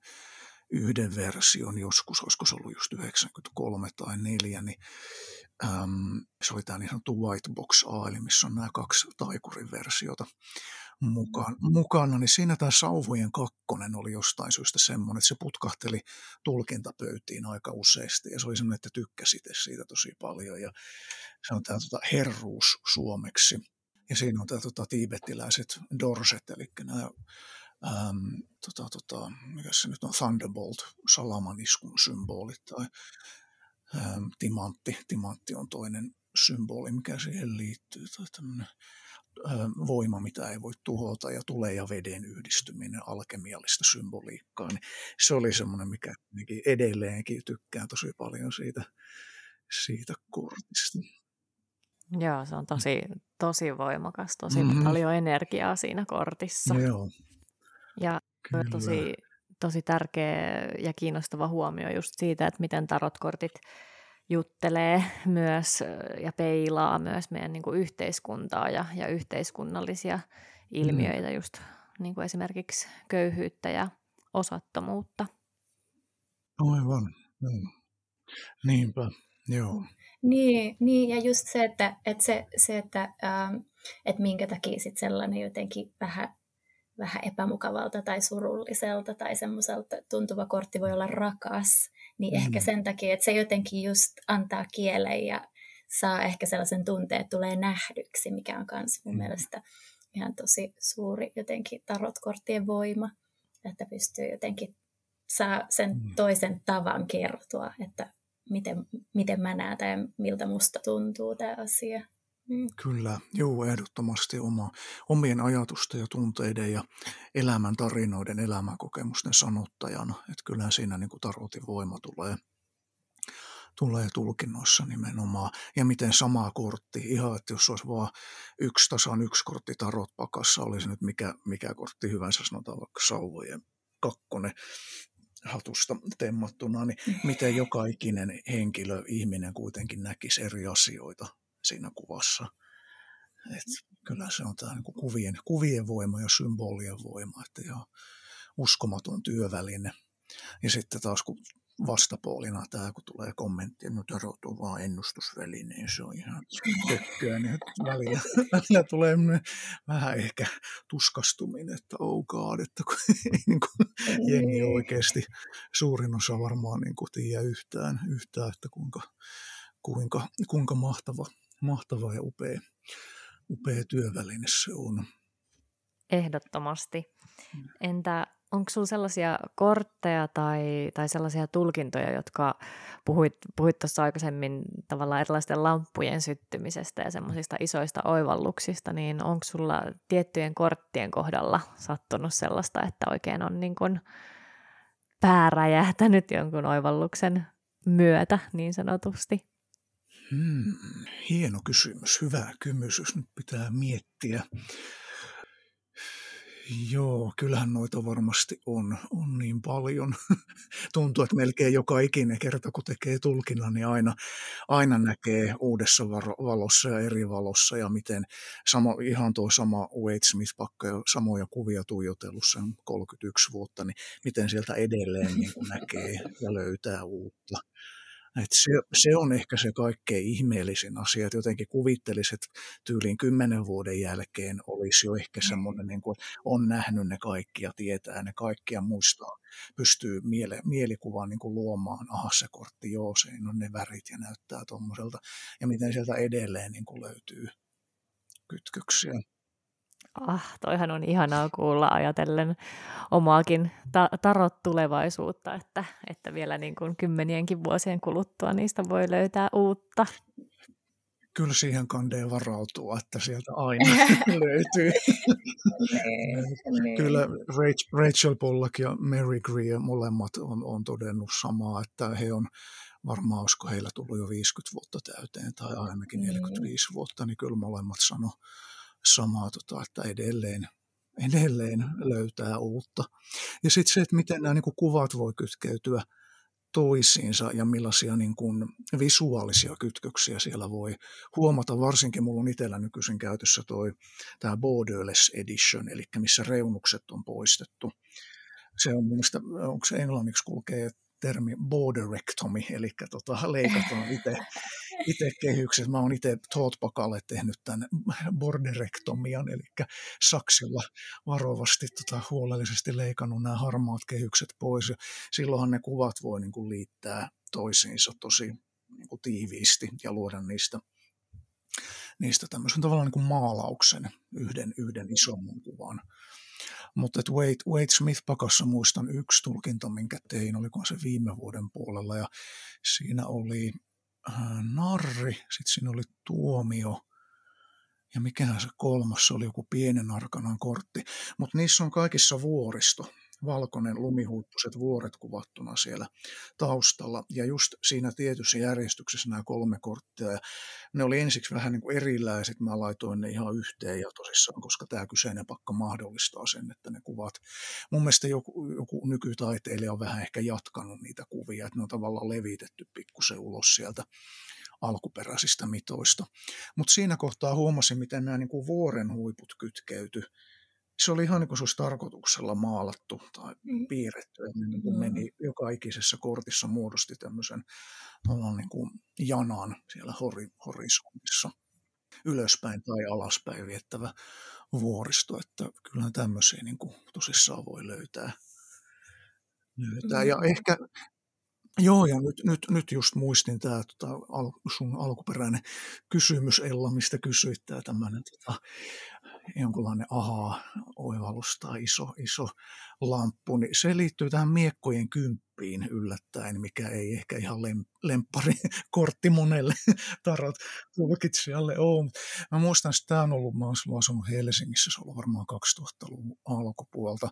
yhden version joskus, olisiko se ollut just 93 tai 4, niin äm, se oli tämä niin sanottu White Box A, eli missä on nämä kaksi taikurin versiota mukaan, mukana, niin siinä tämä Sauvojen kakkonen oli jostain syystä semmoinen, että se putkahteli tulkintapöytiin aika useasti, ja se oli semmoinen, että tykkäsit siitä tosi paljon, ja se on tämä tota, herruus suomeksi. Ja siinä on tämä tota, tiibettiläiset dorset, eli nämä äm, tota, tota, mikä se nyt on, Thunderbolt, salamaniskun symbolit tai äm, timantti. Timantti on toinen symboli, mikä siihen liittyy, tai tämmöinen voima, mitä ei voi tuhota, ja tulee ja veden yhdistyminen, alkemiallista symboliikkaa, niin se oli semmoinen, mikä edelleenkin tykkään tosi paljon siitä, siitä kortista. Joo, se on tosi, tosi voimakas, tosi mm-hmm. paljon energiaa siinä kortissa. Joo. Ja Kyllä. tosi, tosi tärkeä ja kiinnostava huomio just siitä, että miten tarotkortit juttelee myös ja peilaa myös meidän niin kuin yhteiskuntaa ja, ja yhteiskunnallisia mm. ilmiöitä, mm. just niin kuin esimerkiksi köyhyyttä ja osattomuutta. Aivan, mm. niinpä, joo. Niin, niin, ja just se, että, että, se, se, että, ähm, että minkä takia sit sellainen jotenkin vähän, vähän epämukavalta tai surulliselta tai semmoiselta tuntuva kortti voi olla rakas, niin mm. ehkä sen takia, että se jotenkin just antaa kielen ja saa ehkä sellaisen tunteen, että tulee nähdyksi, mikä on myös mun mm. mielestä ihan tosi suuri jotenkin tarotkorttien voima, että pystyy jotenkin saa sen mm. toisen tavan kertoa, että miten, miten mä näen tai miltä musta tuntuu tämä asia. Mm. Kyllä, joo, ehdottomasti oma, omien ajatusten ja tunteiden ja elämän tarinoiden, elämänkokemusten sanottajana. Että kyllähän siinä niin kuin tarotin voima tulee, tulee tulkinnoissa nimenomaan. Ja miten sama kortti, ihan että jos olisi vain yksi tasan yksi kortti tarot pakassa, olisi nyt mikä, mikä kortti hyvänsä, sanotaan vaikka sauvojen kakkonen, hatusta temmattuna, niin miten joka ikinen henkilö, ihminen kuitenkin näkisi eri asioita siinä kuvassa. Et kyllä se on tämä niin kuvien, kuvien voima ja symbolien voima, että ihan uskomaton työväline. Ja sitten taas kun vastapuolina tämä, kun tulee kommentti, että no tarot on vaan ennustusväline, niin se on ihan tökköä, niin välillä, välillä tulee vähän ehkä tuskastuminen, että oh god, että kun ei niin kuin, jengi oikeasti suurin osa varmaan niin kuin tiedä yhtään, yhtään että kuinka, kuinka, kuinka mahtava, mahtava ja upea, upea työväline se on. Ehdottomasti. Mm. Entä onko sinulla sellaisia kortteja tai, tai sellaisia tulkintoja, jotka puhuit, puhuit tuossa aikaisemmin tavallaan erilaisten lamppujen syttymisestä ja semmoisista isoista oivalluksista, niin onko sulla tiettyjen korttien kohdalla sattunut sellaista, että oikein on niin kuin pää räjähtänyt jonkun oivalluksen myötä niin sanotusti? Hmm, hieno kysymys, hyvä kysymys. Nyt pitää miettiä. Joo, kyllähän noita varmasti on, on niin paljon. Tuntuu, että melkein joka ikinen kerta, kun tekee tulkinnan, niin aina, aina näkee uudessa valossa ja eri valossa ja miten sama, ihan tuo sama Wade Smith-pakka ja samoja kuvia tuijotellut sen 31 vuotta, niin miten sieltä edelleen niin näkee ja löytää uutta. Et se, se on ehkä se kaikkein ihmeellisin asia, että jotenkin kuvittelisi, että tyyliin kymmenen vuoden jälkeen olisi jo ehkä semmoinen, niin kuin, on nähnyt ne kaikki ja tietää ne kaikki ja muistaa, pystyy miele, mielikuvaan niin kuin luomaan, aha se kortti, joo se on ne värit ja näyttää tuommoiselta, ja miten sieltä edelleen niin kuin löytyy kytköksiä. Ah, toihan on ihanaa kuulla ajatellen omaakin ta- tarot tulevaisuutta, että, että vielä niin kuin kymmenienkin vuosien kuluttua niistä voi löytää uutta. Kyllä siihen kandeen varautua, että sieltä aina löytyy. Niin, niin. Kyllä Rachel Pollack ja Mary Greer molemmat on, on todennut samaa, että he on varmaan, olisiko heillä tullut jo 50 vuotta täyteen tai ainakin 45 mm. vuotta, niin kyllä molemmat sanoo samaa, tota, että edelleen, edelleen löytää uutta. Ja sitten se, että miten nämä niin kuin kuvat voi kytkeytyä toisiinsa ja millaisia niin kuin visuaalisia kytköksiä siellä voi huomata. Varsinkin minulla on itsellä nykyisin käytössä toi, tämä Borderless Edition, eli missä reunukset on poistettu. Se on mielestä, onko se englanniksi kulkee termi borderectomy, eli tota, leikataan itse itse kehykset. Mä oon itse Thoughtpakalle tehnyt tämän borderektomian, eli saksilla varovasti tota, huolellisesti leikannut nämä harmaat kehykset pois. Ja silloinhan ne kuvat voi niin kuin, liittää toisiinsa tosi niin kuin, tiiviisti ja luoda niistä niistä tämmöisen tavallaan niin kuin maalauksen yhden, yhden isomman kuvan. Mutta Wade, Wade Smith-pakassa muistan yksi tulkinta, minkä tein, oliko se viime vuoden puolella, ja siinä oli narri, sitten siinä oli tuomio, ja mikähän se kolmas, se oli joku pienen arkanan kortti. Mutta niissä on kaikissa vuoristo valkoinen lumihuippuset vuoret kuvattuna siellä taustalla. Ja just siinä tietyssä järjestyksessä nämä kolme korttia. Ja ne oli ensiksi vähän niin kuin erilaiset. Mä laitoin ne ihan yhteen ja tosissaan, koska tämä kyseinen pakka mahdollistaa sen, että ne kuvat. Mun mielestä joku, joku nykytaiteilija on vähän ehkä jatkanut niitä kuvia, että ne on tavallaan levitetty pikkusen ulos sieltä alkuperäisistä mitoista. Mutta siinä kohtaa huomasin, miten nämä niin kuin vuoren huiput kytkeytyi se oli ihan niin kuin se olisi tarkoituksella maalattu tai mm. piirretty. Että niin kuin meni joka ikisessä kortissa muodosti tämmöisen niin kuin janan siellä hori, horisontissa ylöspäin tai alaspäin viettävä vuoristo, että kyllähän tämmöisiä niin kuin tosissaan voi löytää. löytää. Ja ehkä, joo, ja nyt, nyt, nyt just muistin tämä tota, al, sun alkuperäinen kysymys, Ella, mistä kysyit tämä tämmöinen tota, jonkunlainen aha-oivallus tai iso, iso lamppu, niin se liittyy tähän miekkojen kymppiin yllättäen, mikä ei ehkä ihan lem, lemppari kortti monelle tarot tulkitsijalle ole. Mä muistan, että tämä on ollut, mä olen asunut Helsingissä, se on ollut varmaan 2000-luvun alkupuolta.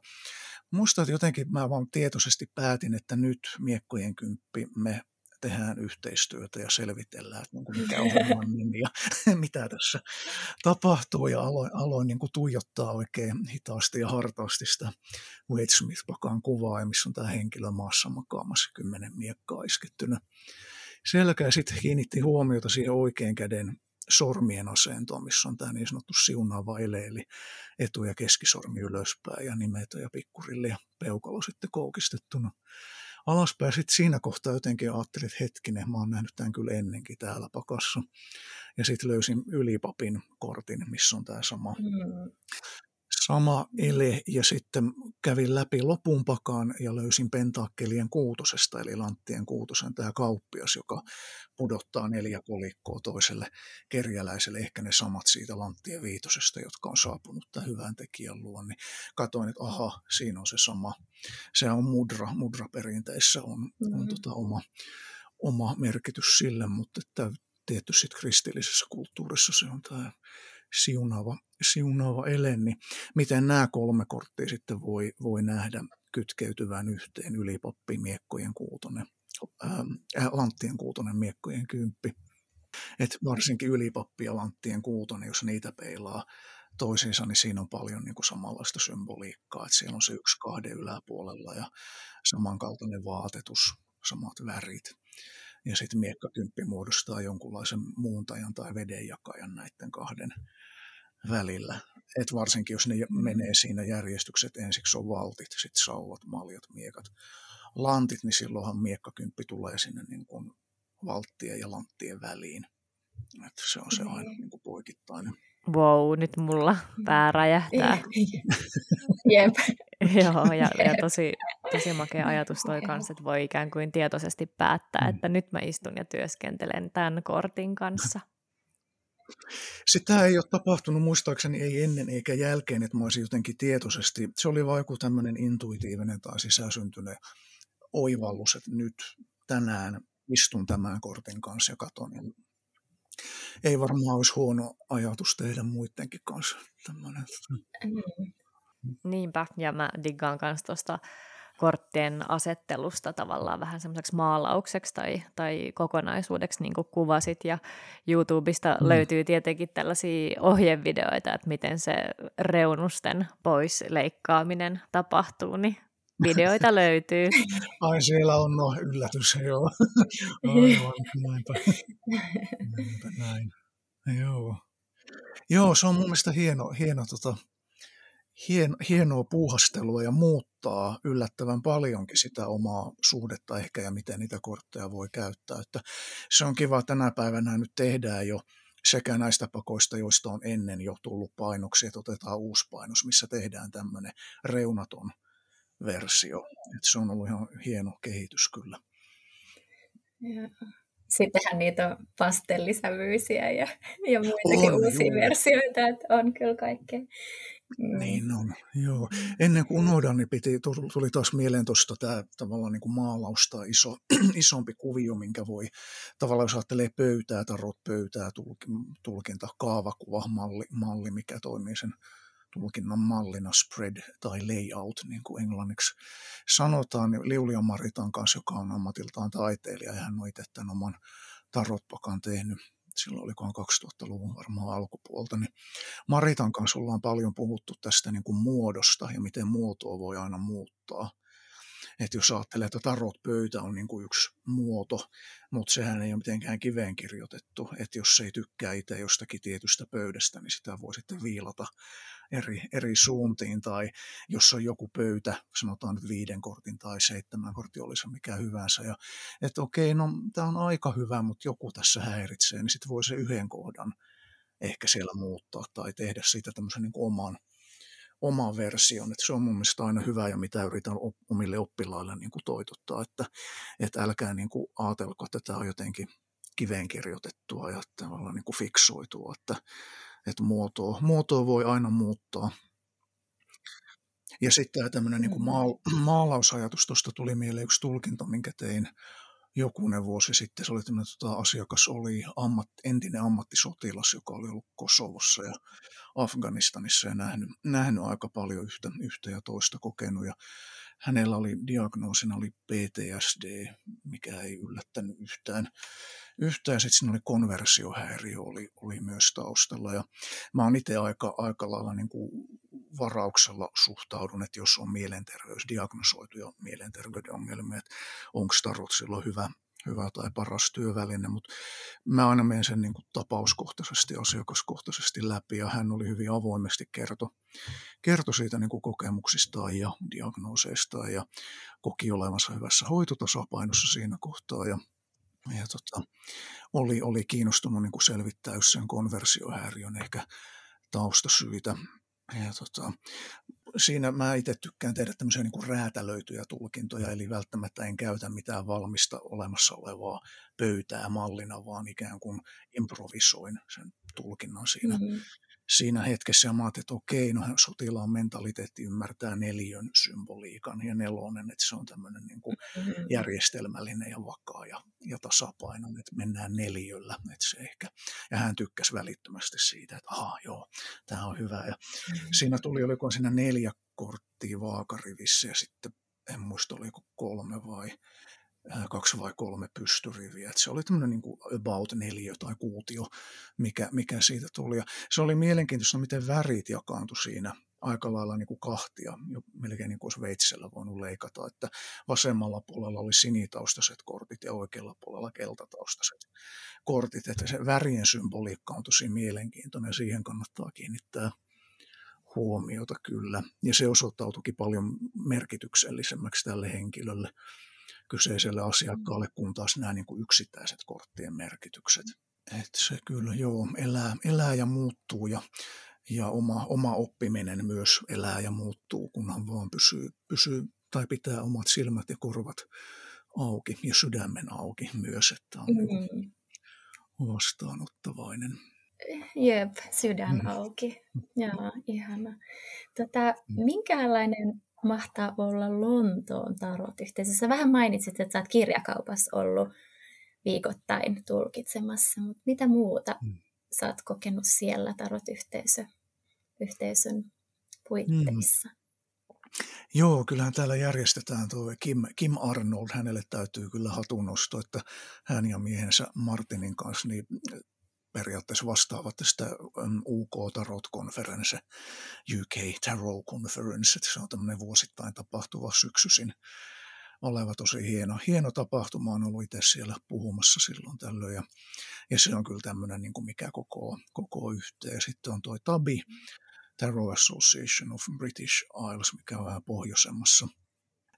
Muistan, että jotenkin mä vaan tietoisesti päätin, että nyt miekkojen kymppi me tehdään yhteistyötä ja selvitellään, että niin mikä on homman nimi ja mitä tässä tapahtuu. Ja aloin, aloin niin kuin tuijottaa oikein hitaasti ja hartaasti sitä Wade Smith-pakan kuvaa, missä on tämä henkilö maassa makaamassa kymmenen miekkaa iskettynä selkä. Ja sitten kiinnitti huomiota siihen oikean käden sormien asentoon, missä on tämä niin sanottu siunaava ele, eli etu- ja keskisormi ylöspäin ja nimetä ja pikkurilli ja peukalo sitten koukistettuna alaspäin. Sitten siinä kohtaa jotenkin ajattelin, että hetkinen, mä oon nähnyt tämän kyllä ennenkin täällä pakassa. Ja sitten löysin ylipapin kortin, missä on tämä sama, mm. Sama ele ja sitten kävin läpi lopun pakaan ja löysin pentaakkelien kuutosesta eli lanttien kuutosen tämä kauppias, joka pudottaa neljä kolikkoa toiselle kerjäläiselle, ehkä ne samat siitä lanttien viitosesta, jotka on saapunut tämän hyvän tekijän luon, niin katsoin, että aha, siinä on se sama. Se on mudra, mudra-perinteissä on, mm-hmm. on tota oma, oma merkitys sille, mutta että tietysti kristillisessä kulttuurissa se on tämä siunaava, siunaava ele, niin miten nämä kolme korttia sitten voi, voi nähdä kytkeytyvän yhteen ylipappi, miekkojen kuutonen, ää, äh, lanttien kuutonen, miekkojen kymppi. Et varsinkin ylipappi ja lanttien kuutonen, jos niitä peilaa toisiinsa, niin siinä on paljon niin kuin samanlaista symboliikkaa, että siellä on se yksi kahden yläpuolella ja samankaltainen vaatetus, samat värit. Ja sitten miekkakymppi muodostaa jonkunlaisen muuntajan tai vedenjakajan näiden kahden välillä. Et varsinkin jos ne menee siinä järjestykset, ensiksi on valtit, sitten sauvat, maljat, miekat, lantit, niin silloinhan miekkakymppi tulee sinne niin kuin valttien ja lanttien väliin. Et se on se aina niin kuin poikittainen. Wow, nyt mulla pää räjähtää. Jep. Joo, ja, ja tosi, tosi makea ajatus toi kanssa, että voi ikään kuin tietoisesti päättää, mm. että nyt mä istun ja työskentelen tämän kortin kanssa. Sitä ei ole tapahtunut muistaakseni ei ennen eikä jälkeen, että mä olisin jotenkin tietoisesti, se oli vain joku tämmöinen intuitiivinen tai sisäsyntynyt oivallus, että nyt tänään istun tämän kortin kanssa ja katon. Ei varmaan olisi huono ajatus tehdä muidenkin kanssa tämmöinen. Mm. Niinpä, ja mä diggaan kanssa tuosta korttien asettelusta tavallaan vähän semmoiseksi maalaukseksi tai, tai kokonaisuudeksi, niin kuin kuvasit. Ja YouTubesta mm. löytyy tietenkin tällaisia ohjevideoita, että miten se reunusten pois leikkaaminen tapahtuu, niin videoita löytyy. Ai siellä on no yllätys, joo. Aivan, näinpä. näinpä näin. Joo. Joo, se on mun mielestä hieno, hieno tota, hien, hienoa puuhastelua ja muuttaa yllättävän paljonkin sitä omaa suhdetta ehkä ja miten niitä kortteja voi käyttää. Että se on kiva, tänä päivänä nyt tehdään jo sekä näistä pakoista, joista on ennen jo tullut painoksi, että otetaan uusi painos, missä tehdään tämmöinen reunaton versio. Että se on ollut ihan hieno kehitys kyllä. Sittenhän niitä on pastellisävyisiä ja, ja muitakin on, uusia versioita, että on kyllä kaikkea. Niin on, joo. Ennen kuin unohdan, niin piti, tuli taas mieleen tuosta tämä tavallaan niin kuin maalaus tai iso, isompi kuvio, minkä voi tavallaan, jos ajattelee pöytää, tarot pöytää, tulkinta, kaavakuva, malli, malli, mikä toimii sen tulkinnan mallina spread tai layout, niin kuin englanniksi sanotaan. Niin Liulia Maritan kanssa, joka on ammatiltaan taiteilija, ja hän on itse tämän oman tarotpakan tehnyt silloin olikohan 2000-luvun varmaan alkupuolta, niin Maritan kanssa ollaan paljon puhuttu tästä niin kuin muodosta ja miten muotoa voi aina muuttaa. Että jos ajattelee, että tarot pöytä on niin kuin yksi muoto, mutta sehän ei ole mitenkään kiveen kirjoitettu. Että jos ei tykkää itse jostakin tietystä pöydästä, niin sitä voi sitten viilata eri, eri suuntiin, tai jos on joku pöytä, sanotaan nyt viiden kortin tai seitsemän kortin, olisi mikä hyvänsä, ja että okei, no tämä on aika hyvä, mutta joku tässä häiritsee, niin sitten voi se yhden kohdan ehkä siellä muuttaa tai tehdä siitä tämmöisen niin oman, oman version. Että se on mun mielestä aina hyvä ja mitä yritän omille oppilaille niin kuin toitottaa, että, että älkää niin kuin ajatelko, että tämä on jotenkin kiveen kirjoitettua ja tavallaan niin kuin fiksoitua, että, että muotoa, muotoa voi aina muuttaa. Ja sitten tämä tämmöinen niin maal, maalausajatus, tuosta tuli mieleen yksi tulkinta, minkä tein jokunen vuosi sitten. Se oli tämmöinen tota, asiakas, oli ammat, entinen ammattisotilas, joka oli ollut Kosovossa ja Afganistanissa ja nähnyt, nähnyt aika paljon yhtä, yhtä ja toista kokenut. Ja hänellä oli diagnoosina oli PTSD, mikä ei yllättänyt yhtään yhtään. Sitten siinä oli konversiohäiriö oli, oli myös taustalla. Ja mä oon itse aika, aika lailla niin kuin varauksella suhtaudun, että jos on mielenterveys diagnosoituja mielenterveyden ongelmia, että onko tarot silloin hyvä, hyvä tai paras työväline, mutta mä aina menen sen niin kuin tapauskohtaisesti, asiakaskohtaisesti läpi ja hän oli hyvin avoimesti kerto, kerto siitä niin kuin kokemuksistaan ja diagnooseistaan ja koki olevansa hyvässä hoitotasapainossa siinä kohtaa ja ja tota, oli, oli kiinnostunut niin kuin selvittää sen konversiohäiriön ehkä taustasyitä. ja tota, siinä mä itse tykkään tehdä tämmöisiä niin kuin räätälöityjä tulkintoja, eli välttämättä en käytä mitään valmista olemassa olevaa pöytää mallina, vaan ikään kuin improvisoin sen tulkinnan siinä. Mm-hmm siinä hetkessä ja mä ajattelin, että okei, no sotilaan mentaliteetti ymmärtää neljön symboliikan ja nelonen, että se on tämmöinen niin kuin mm-hmm. järjestelmällinen ja vakaa ja, ja tasapainoinen, että mennään neljöllä, että se ehkä, ja hän tykkäsi välittömästi siitä, että aha, joo, tämä on hyvä, ja mm-hmm. siinä tuli, oliko siinä neljä korttia vaakarivissä ja sitten en muista oliko kolme vai kaksi vai kolme pystyriviä. Se oli tämmöinen niin about neljä tai kuutio, mikä, mikä siitä tuli. Ja se oli mielenkiintoista, miten värit jakaantui siinä aika lailla niin kuin kahtia, jo melkein niin kuin olisi veitsellä voinut leikata, että vasemmalla puolella oli sinitaustaiset kortit ja oikealla puolella keltataustaiset kortit, että se värien symboliikka on tosi mielenkiintoinen ja siihen kannattaa kiinnittää huomiota kyllä. Ja se osoittautuikin paljon merkityksellisemmäksi tälle henkilölle kyseiselle asiakkaalle, mm. kun taas nämä niin kuin yksittäiset korttien merkitykset. Et se kyllä joo, elää, elää ja muuttuu ja, ja oma, oma oppiminen myös elää ja muuttuu, kunhan vaan pysyy, pysyy tai pitää omat silmät ja korvat auki ja sydämen auki myös, että on niin mm. vastaanottavainen. Jep, sydän mm. auki. Joo, ihana. Tota, mm. minkälainen mahtaa olla Lontoon tarot-yhteisössä? Vähän mainitsit, että sä oot kirjakaupassa ollut viikoittain tulkitsemassa, mutta mitä muuta hmm. sä oot kokenut siellä tarot-yhteisön yhteisön puitteissa? Hmm. Joo, kyllähän täällä järjestetään tuo Kim, Kim Arnold, hänelle täytyy kyllä hatunnosto, että hän ja miehensä Martinin kanssa niin periaatteessa vastaavat tästä UK Tarot Conference, UK Tarot Conference, että se on tämmöinen vuosittain tapahtuva syksyisin oleva tosi hieno, hieno tapahtuma. on ollut itse siellä puhumassa silloin tällöin ja, ja se on kyllä tämmöinen, niin kuin mikä koko, koko yhteen. Sitten on toi TABI, Tarot Association of British Isles, mikä on vähän pohjoisemmassa.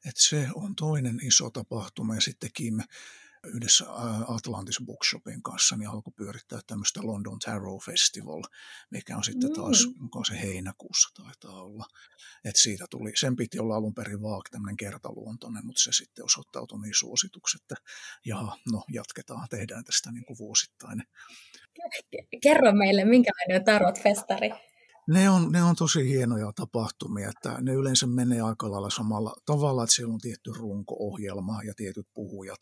Et se on toinen iso tapahtuma ja sitten Kim yhdessä Atlantis Bookshopin kanssa niin alkoi pyörittää tämmöistä London Tarot Festival, mikä on sitten taas, mm. onko se heinäkuussa taitaa olla. Et siitä tuli, sen piti olla alun perin vaan tämmöinen kertaluontoinen, mutta se sitten osoittautui niin suosituksi, että jaha, no jatketaan, tehdään tästä niin kuin vuosittain. Kerro meille, minkälainen Tarot-festari? Ne on, ne on tosi hienoja tapahtumia, että ne yleensä menee aika lailla samalla tavalla, että siellä on tietty runko-ohjelma ja tietyt puhujat,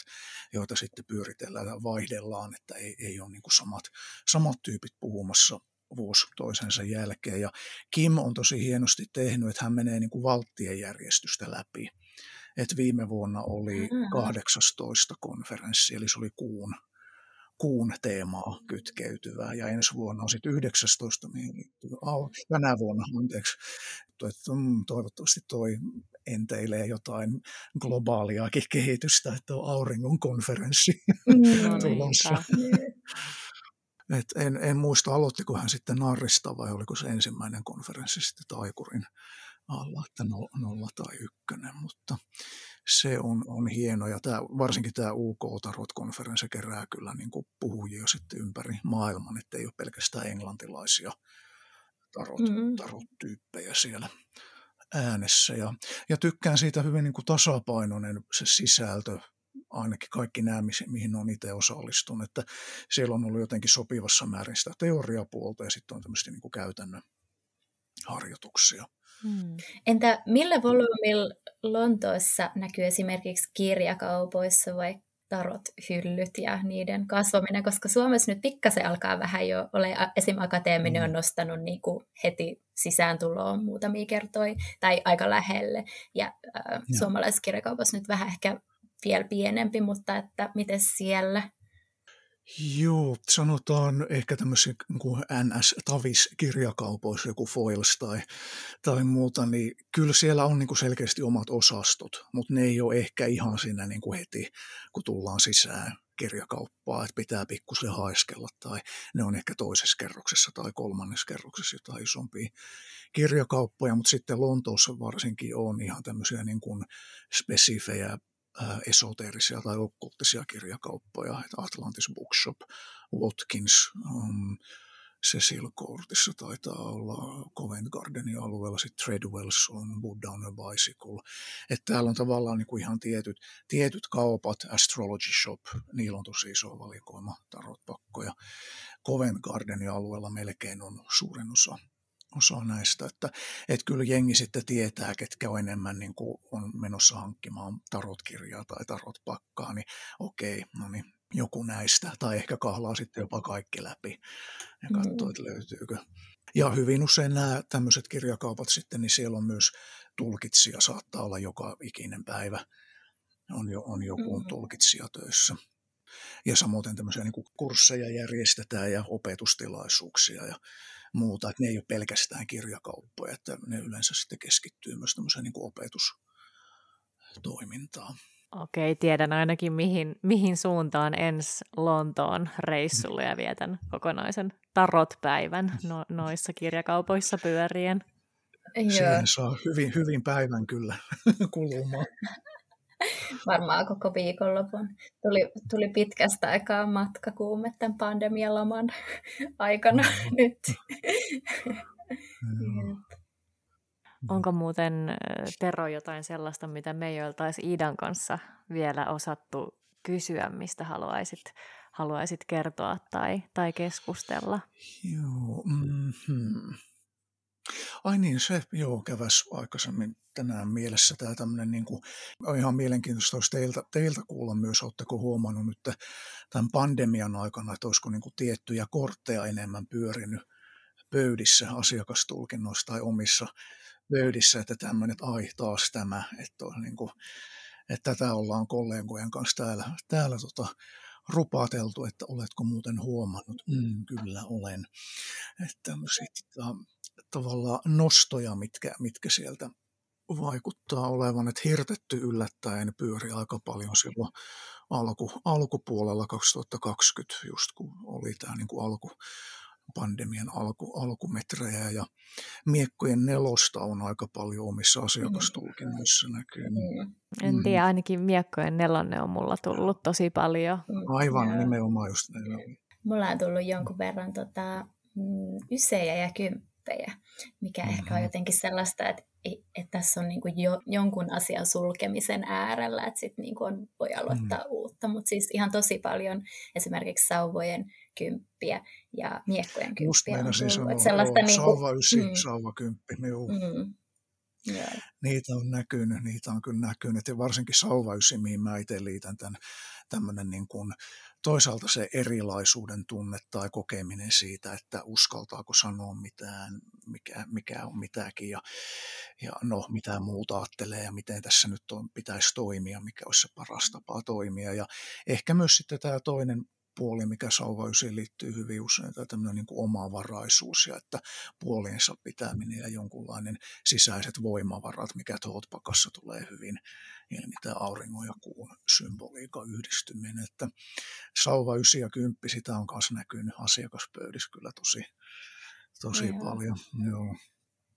joita sitten pyöritellään ja vaihdellaan, että ei, ei ole niin samat, samat tyypit puhumassa vuosi toisensa jälkeen. Ja Kim on tosi hienosti tehnyt, että hän menee niin kuin valttien järjestystä läpi. Et viime vuonna oli 18 konferenssi, eli se oli kuun kuun teemaa kytkeytyvää. Ja ensi vuonna on sitten 19, mihin liittyy, tänä vuonna, anteeksi, että mm, toivottavasti toi enteilee jotain globaaliakin kehitystä, että on auringon konferenssi mm, tulossa. Et en, en muista, aloittiko hän sitten Narrista vai oliko se ensimmäinen konferenssi sitten Taikurin alla, että nolla tai ykkönen, mutta se on, on hieno ja tämä, varsinkin tämä UK Tarot-konferenssi kerää kyllä niin kuin puhujia sitten ympäri maailman, että ei ole pelkästään englantilaisia tarot, mm-hmm. tarot-tyyppejä siellä äänessä. Ja, ja tykkään siitä hyvin niin kuin tasapainoinen se sisältö, ainakin kaikki nämä, mihin on itse osallistunut, että siellä on ollut jotenkin sopivassa määrin sitä teoriapuolta ja sitten on tämmöistä niin kuin käytännön harjoituksia. Hmm. Entä millä volyymilla Lontoossa näkyy esimerkiksi kirjakaupoissa vai tarot hyllyt ja niiden kasvaminen, koska Suomessa nyt pikkasen alkaa vähän jo ole, esim. akateeminen on mm. nostanut niin kuin heti sisääntuloon muutamia kertoja tai aika lähelle ja äh, suomalaisessa kirjakaupassa nyt vähän ehkä vielä pienempi, mutta että miten siellä? Joo, sanotaan ehkä tämmöisiä niin NS-tavis-kirjakaupoissa, joku Foils tai, tai muuta, niin kyllä siellä on niin kuin selkeästi omat osastot, mutta ne ei ole ehkä ihan siinä niin kuin heti, kun tullaan sisään kirjakauppaa, että pitää pikkusen haiskella tai ne on ehkä toisessa kerroksessa tai kolmannessa kerroksessa jotain isompia kirjakauppoja, mutta sitten Lontoossa varsinkin on ihan tämmöisiä niin kuin spesifejä esoteerisia tai okkulttisia kirjakauppoja, että Atlantis Bookshop, Watkins, um, Cecil Courtissa taitaa olla Covent Gardenin alueella, sitten Treadwells on Buddha on a Bicycle. Että täällä on tavallaan niin kuin ihan tietyt, tietyt kaupat, Astrology Shop, niillä on tosi iso valikoima tarotpakkoja. Covent Gardenin alueella melkein on suurin osa osa näistä, että, että kyllä jengi sitten tietää, ketkä on enemmän niin kuin on menossa hankkimaan tarotkirjaa tai tarotpakkaa, niin okei, no niin, joku näistä, tai ehkä kahlaa sitten jopa kaikki läpi ja katsoo, mm. että löytyykö. Ja hyvin usein nämä tämmöiset kirjakaupat sitten, niin siellä on myös tulkitsija, saattaa olla joka ikinen päivä on, jo, on joku mm. tulkitsija töissä. Ja samoin tämmöisiä niin kursseja järjestetään ja opetustilaisuuksia ja muuta, että ne ei ole pelkästään kirjakauppoja, että ne yleensä sitten keskittyy myös tämmöiseen niin opetustoimintaan. Okei, tiedän ainakin mihin, mihin suuntaan ensi Lontoon reissulle ja vietän kokonaisen tarot-päivän no, noissa kirjakaupoissa pyörien. Siihen saa hyvin, hyvin päivän kyllä kulumaan. Varmaan koko viikonlopun. Tuli, tuli pitkästä aikaa matkakuume tämän pandemialaman aikana no. nyt. Onko muuten Tero jotain sellaista, mitä me ei oltaisi Iidan kanssa vielä osattu kysyä, mistä haluaisit, haluaisit kertoa tai, tai keskustella? Joo, mm-hmm. Ai niin, se joo käväs aikaisemmin tänään mielessä tämä tämmöinen, niin kuin, on ihan mielenkiintoista olisi teiltä, teiltä kuulla myös, oletteko huomannut nyt tämän pandemian aikana, että olisiko niin kuin tiettyjä kortteja enemmän pyörinyt pöydissä asiakastulkinnoissa tai omissa pöydissä, että tämmöinen, että ai taas tämä, että, on niin kuin, että tätä ollaan kollegojen kanssa täällä, täällä tota, rupateltu, että oletko muuten huomannut? Mm, kyllä olen. Että tota, tavallaan nostoja, mitkä, mitkä sieltä vaikuttaa olevan, että hirtetty yllättäen pyöri aika paljon silloin alku, alkupuolella 2020, just kun oli tämä niin kuin alku, pandemian alku, alkumetrejä ja miekkojen nelosta on aika paljon omissa asiakastulkinnoissa näkyy. Mm. En tiedä, ainakin miekkojen nelonne on mulla tullut tosi paljon. Aivan, Joo. nimenomaan just näin. Mulla on tullut jonkun verran tota, mm, ysejä ja kymppejä, mikä mm-hmm. ehkä on jotenkin sellaista, että, että tässä on niin kuin jo, jonkun asian sulkemisen äärellä, että sitten niin on, voi aloittaa mm. uutta, mutta siis ihan tosi paljon esimerkiksi sauvojen kymppiä ja miekkojen kymppiä. Just meinasin sanoa, sellaista joo, niin kuin, sauva ysi, mm. sauva kymppi, joo. Mm. Yeah. Niitä on näkynyt, niitä on kyllä näkynyt, ja varsinkin sauva ysi, mihin mä itse liitän tämän tämmöinen niin kuin, toisaalta se erilaisuuden tunne tai kokeminen siitä, että uskaltaako sanoa mitään, mikä, mikä on mitäkin ja, ja no, mitä muuta ajattelee ja miten tässä nyt on, pitäisi toimia, mikä olisi se paras tapa toimia. Ja ehkä myös sitten tämä toinen puoli, mikä sauvaysiin liittyy hyvin usein, tai tämmöinen niin kuin omavaraisuus ja että puoliensa pitäminen ja jonkunlainen sisäiset voimavarat, mikä pakassa tulee hyvin ilmi, tämä auringon ja kuun symboliikan yhdistyminen, että sauva 9 ja 10, sitä on myös näkynyt asiakaspöydissä kyllä tosi, tosi Joo. paljon. Joo.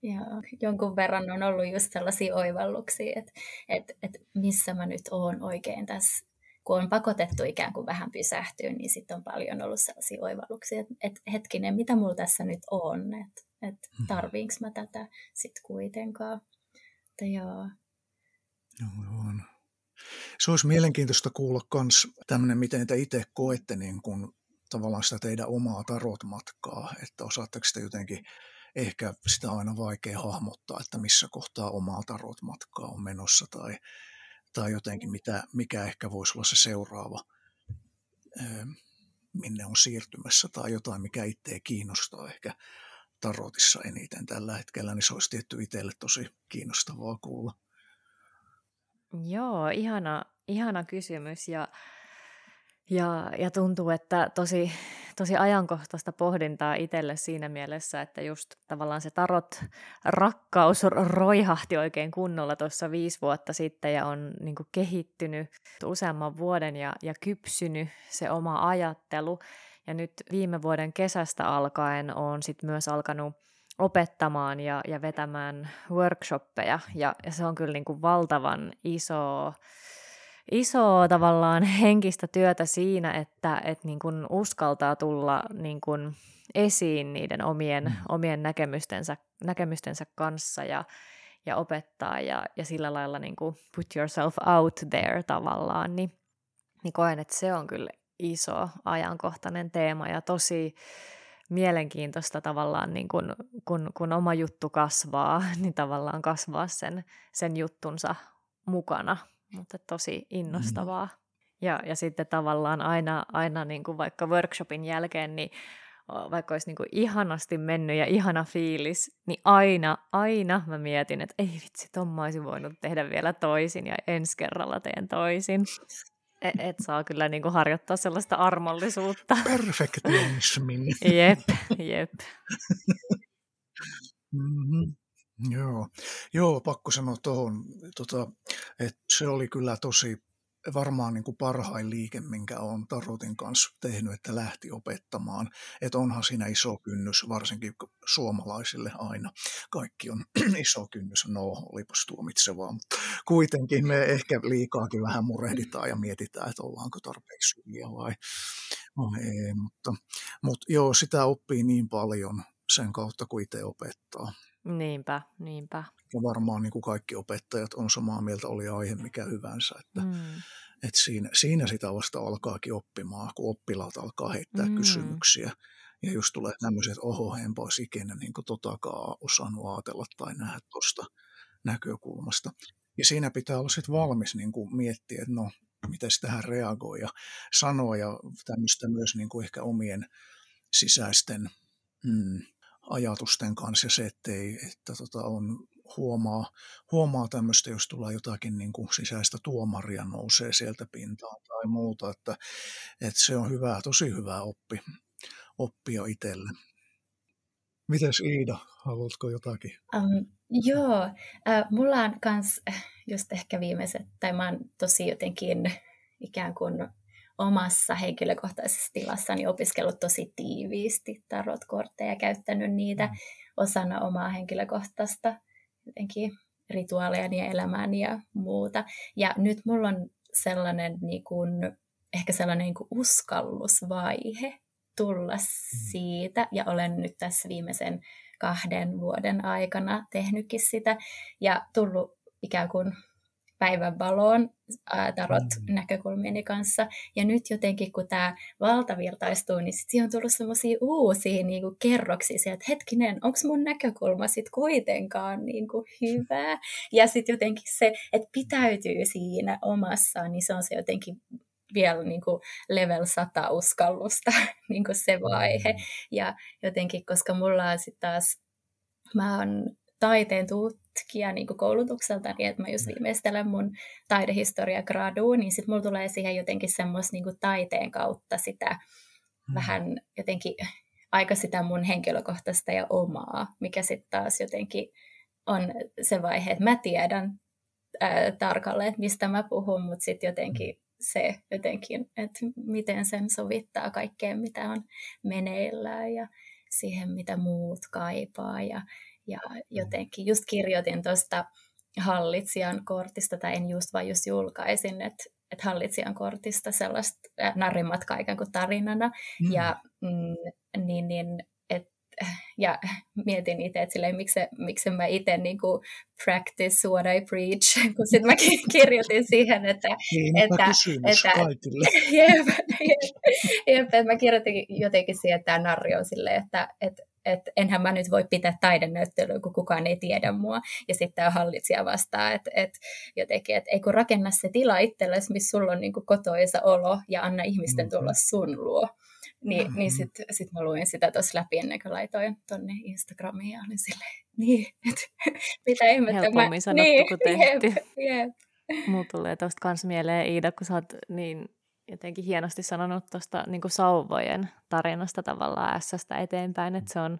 Joo, jonkun verran on ollut just sellaisia oivalluksia, että, että, että missä mä nyt oon oikein tässä kun on pakotettu ikään kuin vähän pysähtyä, niin sitten on paljon ollut sellaisia oivalluksia, että, että hetkinen, mitä mulla tässä nyt on, että, että hmm. tarviinko mä tätä sitten kuitenkaan. Että joo. Joo, on. Se olisi mielenkiintoista kuulla myös tämmöinen, miten te itse koette niin kun, tavallaan sitä teidän omaa tarot-matkaa, että osaatteko te jotenkin ehkä sitä on aina vaikea hahmottaa, että missä kohtaa omaa tarot-matkaa on menossa tai tai jotenkin mitä, mikä ehkä voisi olla se seuraava, minne on siirtymässä tai jotain, mikä itseä kiinnostaa ehkä tarotissa eniten tällä hetkellä, niin se olisi tietty itselle tosi kiinnostavaa kuulla. Joo, ihana, ihana kysymys ja ja, ja tuntuu, että tosi, tosi ajankohtaista pohdintaa itselle siinä mielessä, että just tavallaan se tarot rakkaus roihahti oikein kunnolla tuossa viisi vuotta sitten ja on niin kehittynyt useamman vuoden ja, ja kypsynyt se oma ajattelu. Ja nyt viime vuoden kesästä alkaen on sitten myös alkanut opettamaan ja, ja vetämään workshoppeja ja, ja se on kyllä niin kuin valtavan iso isoa tavallaan henkistä työtä siinä, että et niin kuin uskaltaa tulla niin kuin esiin niiden omien, mm. omien näkemystensä, näkemystensä kanssa ja, ja opettaa ja, ja sillä lailla niin kuin put yourself out there tavallaan, niin, niin koen, että se on kyllä iso ajankohtainen teema ja tosi mielenkiintoista tavallaan, niin kun, kun, kun oma juttu kasvaa, niin tavallaan kasvaa sen, sen juttunsa mukana, mutta tosi innostavaa. Mm. Ja, ja sitten tavallaan aina, aina niin kuin vaikka workshopin jälkeen, niin vaikka olisi niin kuin ihanasti mennyt ja ihana fiilis, niin aina, aina mä mietin, että ei vitsi, ton mä olisin voinut tehdä vielä toisin ja ensi kerralla teen toisin. Et, et saa kyllä niin kuin harjoittaa sellaista armollisuutta. Perfektionismin. jep, jep. mm-hmm. Joo. Joo, pakko sanoa tuohon, tota, että se oli kyllä tosi varmaan niin kuin parhain liike, minkä olen Tarotin kanssa tehnyt, että lähti opettamaan. Että onhan siinä iso kynnys, varsinkin suomalaisille aina. Kaikki on iso kynnys, no olipas tuomitsevaa, mutta kuitenkin me ehkä liikaakin vähän murehditaan ja mietitään, että ollaanko tarpeeksi hyviä vai, vai ei. Mutta, mutta joo, sitä oppii niin paljon sen kautta, kun itse opettaa. Niinpä, niinpä. Ja varmaan niin kuin kaikki opettajat on samaa mieltä, oli aihe mikä hyvänsä, että, mm. että siinä, siinä sitä vasta alkaakin oppimaan, kun oppilaat alkaa heittää mm. kysymyksiä. Ja just tulee tämmöiset, että oho, enpä olisi ikinä niin kuin totakaan osannut ajatella tai nähdä tuosta näkökulmasta. Ja siinä pitää olla sitten valmis niin kuin miettiä, että no, miten tähän reagoi ja sanoa ja tämmöistä myös niin kuin ehkä omien sisäisten mm, ajatusten kanssa ja se, ettei, että tota on, huomaa, huomaa tämmöistä, jos tulee jotakin niin kuin sisäistä tuomaria nousee sieltä pintaan tai muuta, että, että se on hyvä, tosi hyvä oppi, oppia itselle. Mites Iida, haluatko jotakin? Um, joo, äh, mulla on kans just ehkä viimeiset, tai mä oon tosi jotenkin ikään kuin omassa henkilökohtaisessa tilassani opiskellut tosi tiiviisti tarotkortteja ja käyttänyt niitä mm. osana omaa henkilökohtaista jotenkin rituaaleja ja elämääni ja muuta. Ja nyt mulla on sellainen niin kuin, ehkä sellainen niin kuin uskallusvaihe tulla mm. siitä, ja olen nyt tässä viimeisen kahden vuoden aikana tehnytkin sitä, ja tullut ikään kuin päivänvaloon tarot mm. näkökulmieni kanssa. Ja nyt jotenkin, kun tämä valtavirtaistuu, niin sitten on tullut semmoisia uusia niin kuin kerroksia, että hetkinen, onko mun näkökulma sitten kuitenkaan niin kuin hyvä? Ja sitten jotenkin se, että pitäytyy siinä omassaan, niin se on se jotenkin vielä niin kuin level 100 uskallusta, niin kuin se vaihe. Mm. Ja jotenkin, koska mulla on sitten taas, mä oon taiteen tutkija niin koulutukselta, niin että mä just mm. viimeistelen mun taidehistoria graduun, niin sitten mulla tulee siihen jotenkin semmoista niin taiteen kautta sitä hmm. vähän jotenkin aika sitä mun henkilökohtaista ja omaa, mikä sitten taas jotenkin on se vaihe, että mä tiedän ää, tarkalleen, että mistä mä puhun, mutta sitten jotenkin hmm. se jotenkin, että miten sen sovittaa kaikkeen, mitä on meneillään ja siihen, mitä muut kaipaa ja ja jotenkin just kirjoitin tuosta hallitsijan kortista, tai en just vaan just julkaisin, että että hallitsijan kortista sellaista äh, narrimatka ikään kuin tarinana. Mm. Ja, mm, niin, niin, et, ja mietin itse, että silleen, miksi, miksi mä itse niin kuin practice what I preach, kun sitten mä kirjoitin siihen, että... Niin, että, että kaikille. Jep, jep, jep, että mä kirjoitin jotenkin siihen, että tämä narri on silleen, että, että että enhän mä nyt voi pitää taidenäyttelyä, kun kukaan ei tiedä mua. Ja sitten tämä hallitsija vastaa, että et, jotenkin, että ei kun rakenna se tila itsellesi, missä sulla on niin kuin kotoisa olo ja anna ihmisten mm-hmm. tulla sun luo. Niin, mm-hmm. niin sitten sit mä luin sitä tuossa läpi ennen kuin laitoin tuonne Instagramiin ja olin silleen, niin, että mitä ihmettä. Helpommin mä... sanottu niin, kuin tehty. Jep, jep. Mulla tulee tuosta kans mieleen, Iida, kun sä oot niin jotenkin hienosti sanonut tuosta niin sauvojen tarinasta tavallaan ässästä eteenpäin, että se on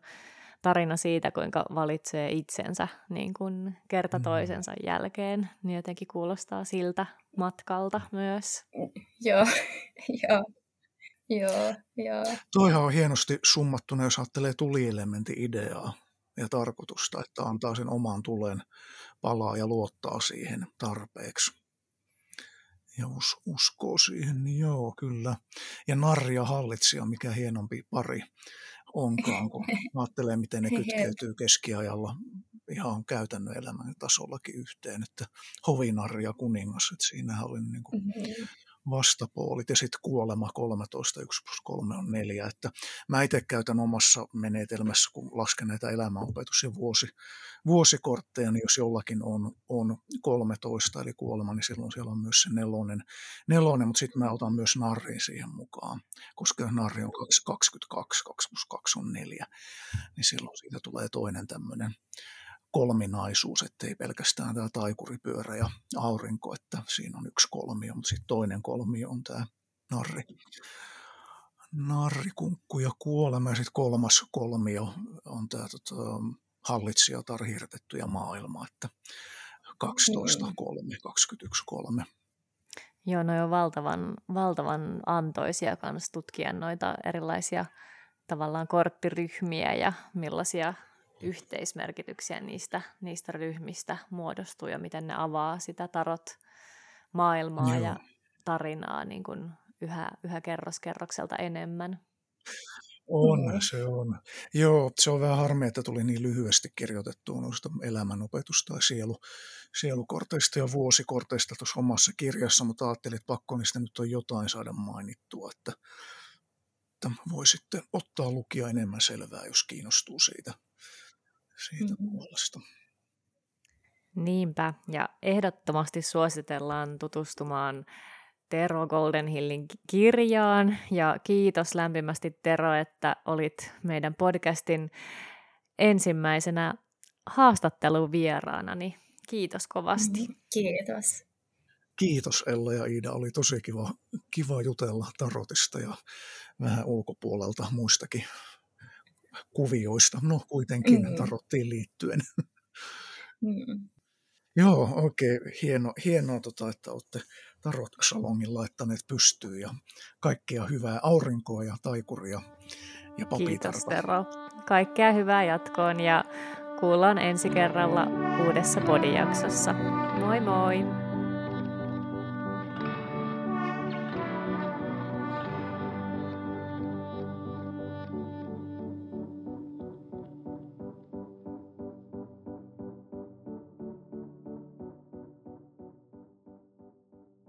tarina siitä, kuinka valitsee itsensä niin kuin kerta mm. toisensa jälkeen, niin jotenkin kuulostaa siltä matkalta myös. Joo, joo. Joo, joo. Toihan on hienosti summattuna, jos ajattelee tulielementin ideaa ja tarkoitusta, että antaa sen oman tulen palaa ja luottaa siihen tarpeeksi. Ja us, uskoo siihen, niin joo, kyllä. Ja narja hallitsija, mikä hienompi pari onkaan, kun ajattelee, miten ne kytkeytyy keskiajalla ihan käytännön elämän tasollakin yhteen, että hovinarja ja kuningas, että siinähän oli niin kuin mm-hmm vastapuolit ja sitten kuolema 13, 1 plus 3 on 4. Että mä itse käytän omassa menetelmässä, kun lasken näitä elämänopetus- ja vuosi, vuosikortteja, niin jos jollakin on, on 13 eli kuolema, niin silloin siellä on myös se nelonen, nelonen mutta sitten mä otan myös narrin siihen mukaan, koska narri on 22, 2 plus 2 on 4, niin silloin siitä tulee toinen tämmöinen kolminaisuus, ettei pelkästään tämä taikuripyörä ja aurinko, että siinä on yksi kolmio, mutta sitten toinen kolmio on tämä narri. Narrikunkku ja kuolema ja sitten kolmas kolmio on tämä tota, hallitsijatar hirtetty ja maailma, että 12, 3, 21, 3. Joo, no on valtavan, valtavan antoisia kanssa tutkia noita erilaisia tavallaan korttiryhmiä ja millaisia yhteismerkityksiä niistä, niistä ryhmistä muodostuu ja miten ne avaa sitä tarot maailmaa Joo. ja tarinaa niin kuin yhä, yhä kerroskerrokselta enemmän. On, se on. Joo, se on vähän harmi, että tuli niin lyhyesti kirjoitettua noista elämänopetus- tai sielu, sielukorteista ja vuosikorteista tuossa omassa kirjassa, mutta ajattelin, että pakko niistä nyt on jotain saada mainittua, että, että voi sitten ottaa lukia enemmän selvää, jos kiinnostuu siitä siitä mm-hmm. puolesta. Niinpä, ja ehdottomasti suositellaan tutustumaan Tero Goldenhillin kirjaan, ja kiitos lämpimästi Tero, että olit meidän podcastin ensimmäisenä haastatteluvieraanani. Kiitos kovasti. Mm-hmm. Kiitos. Kiitos Ella ja Iida, oli tosi kiva, kiva jutella tarotista ja vähän ulkopuolelta muistakin kuvioista, no kuitenkin mm. tarottiin liittyen. Mm. Joo, oikein hieno, hienoa, tota, että olette tarot-salongin laittaneet pystyyn ja kaikkea hyvää aurinkoa ja taikuria ja papitarta. Kiitos Tero. Kaikkea hyvää jatkoon ja kuullaan ensi kerralla uudessa podijaksossa. Moi moi!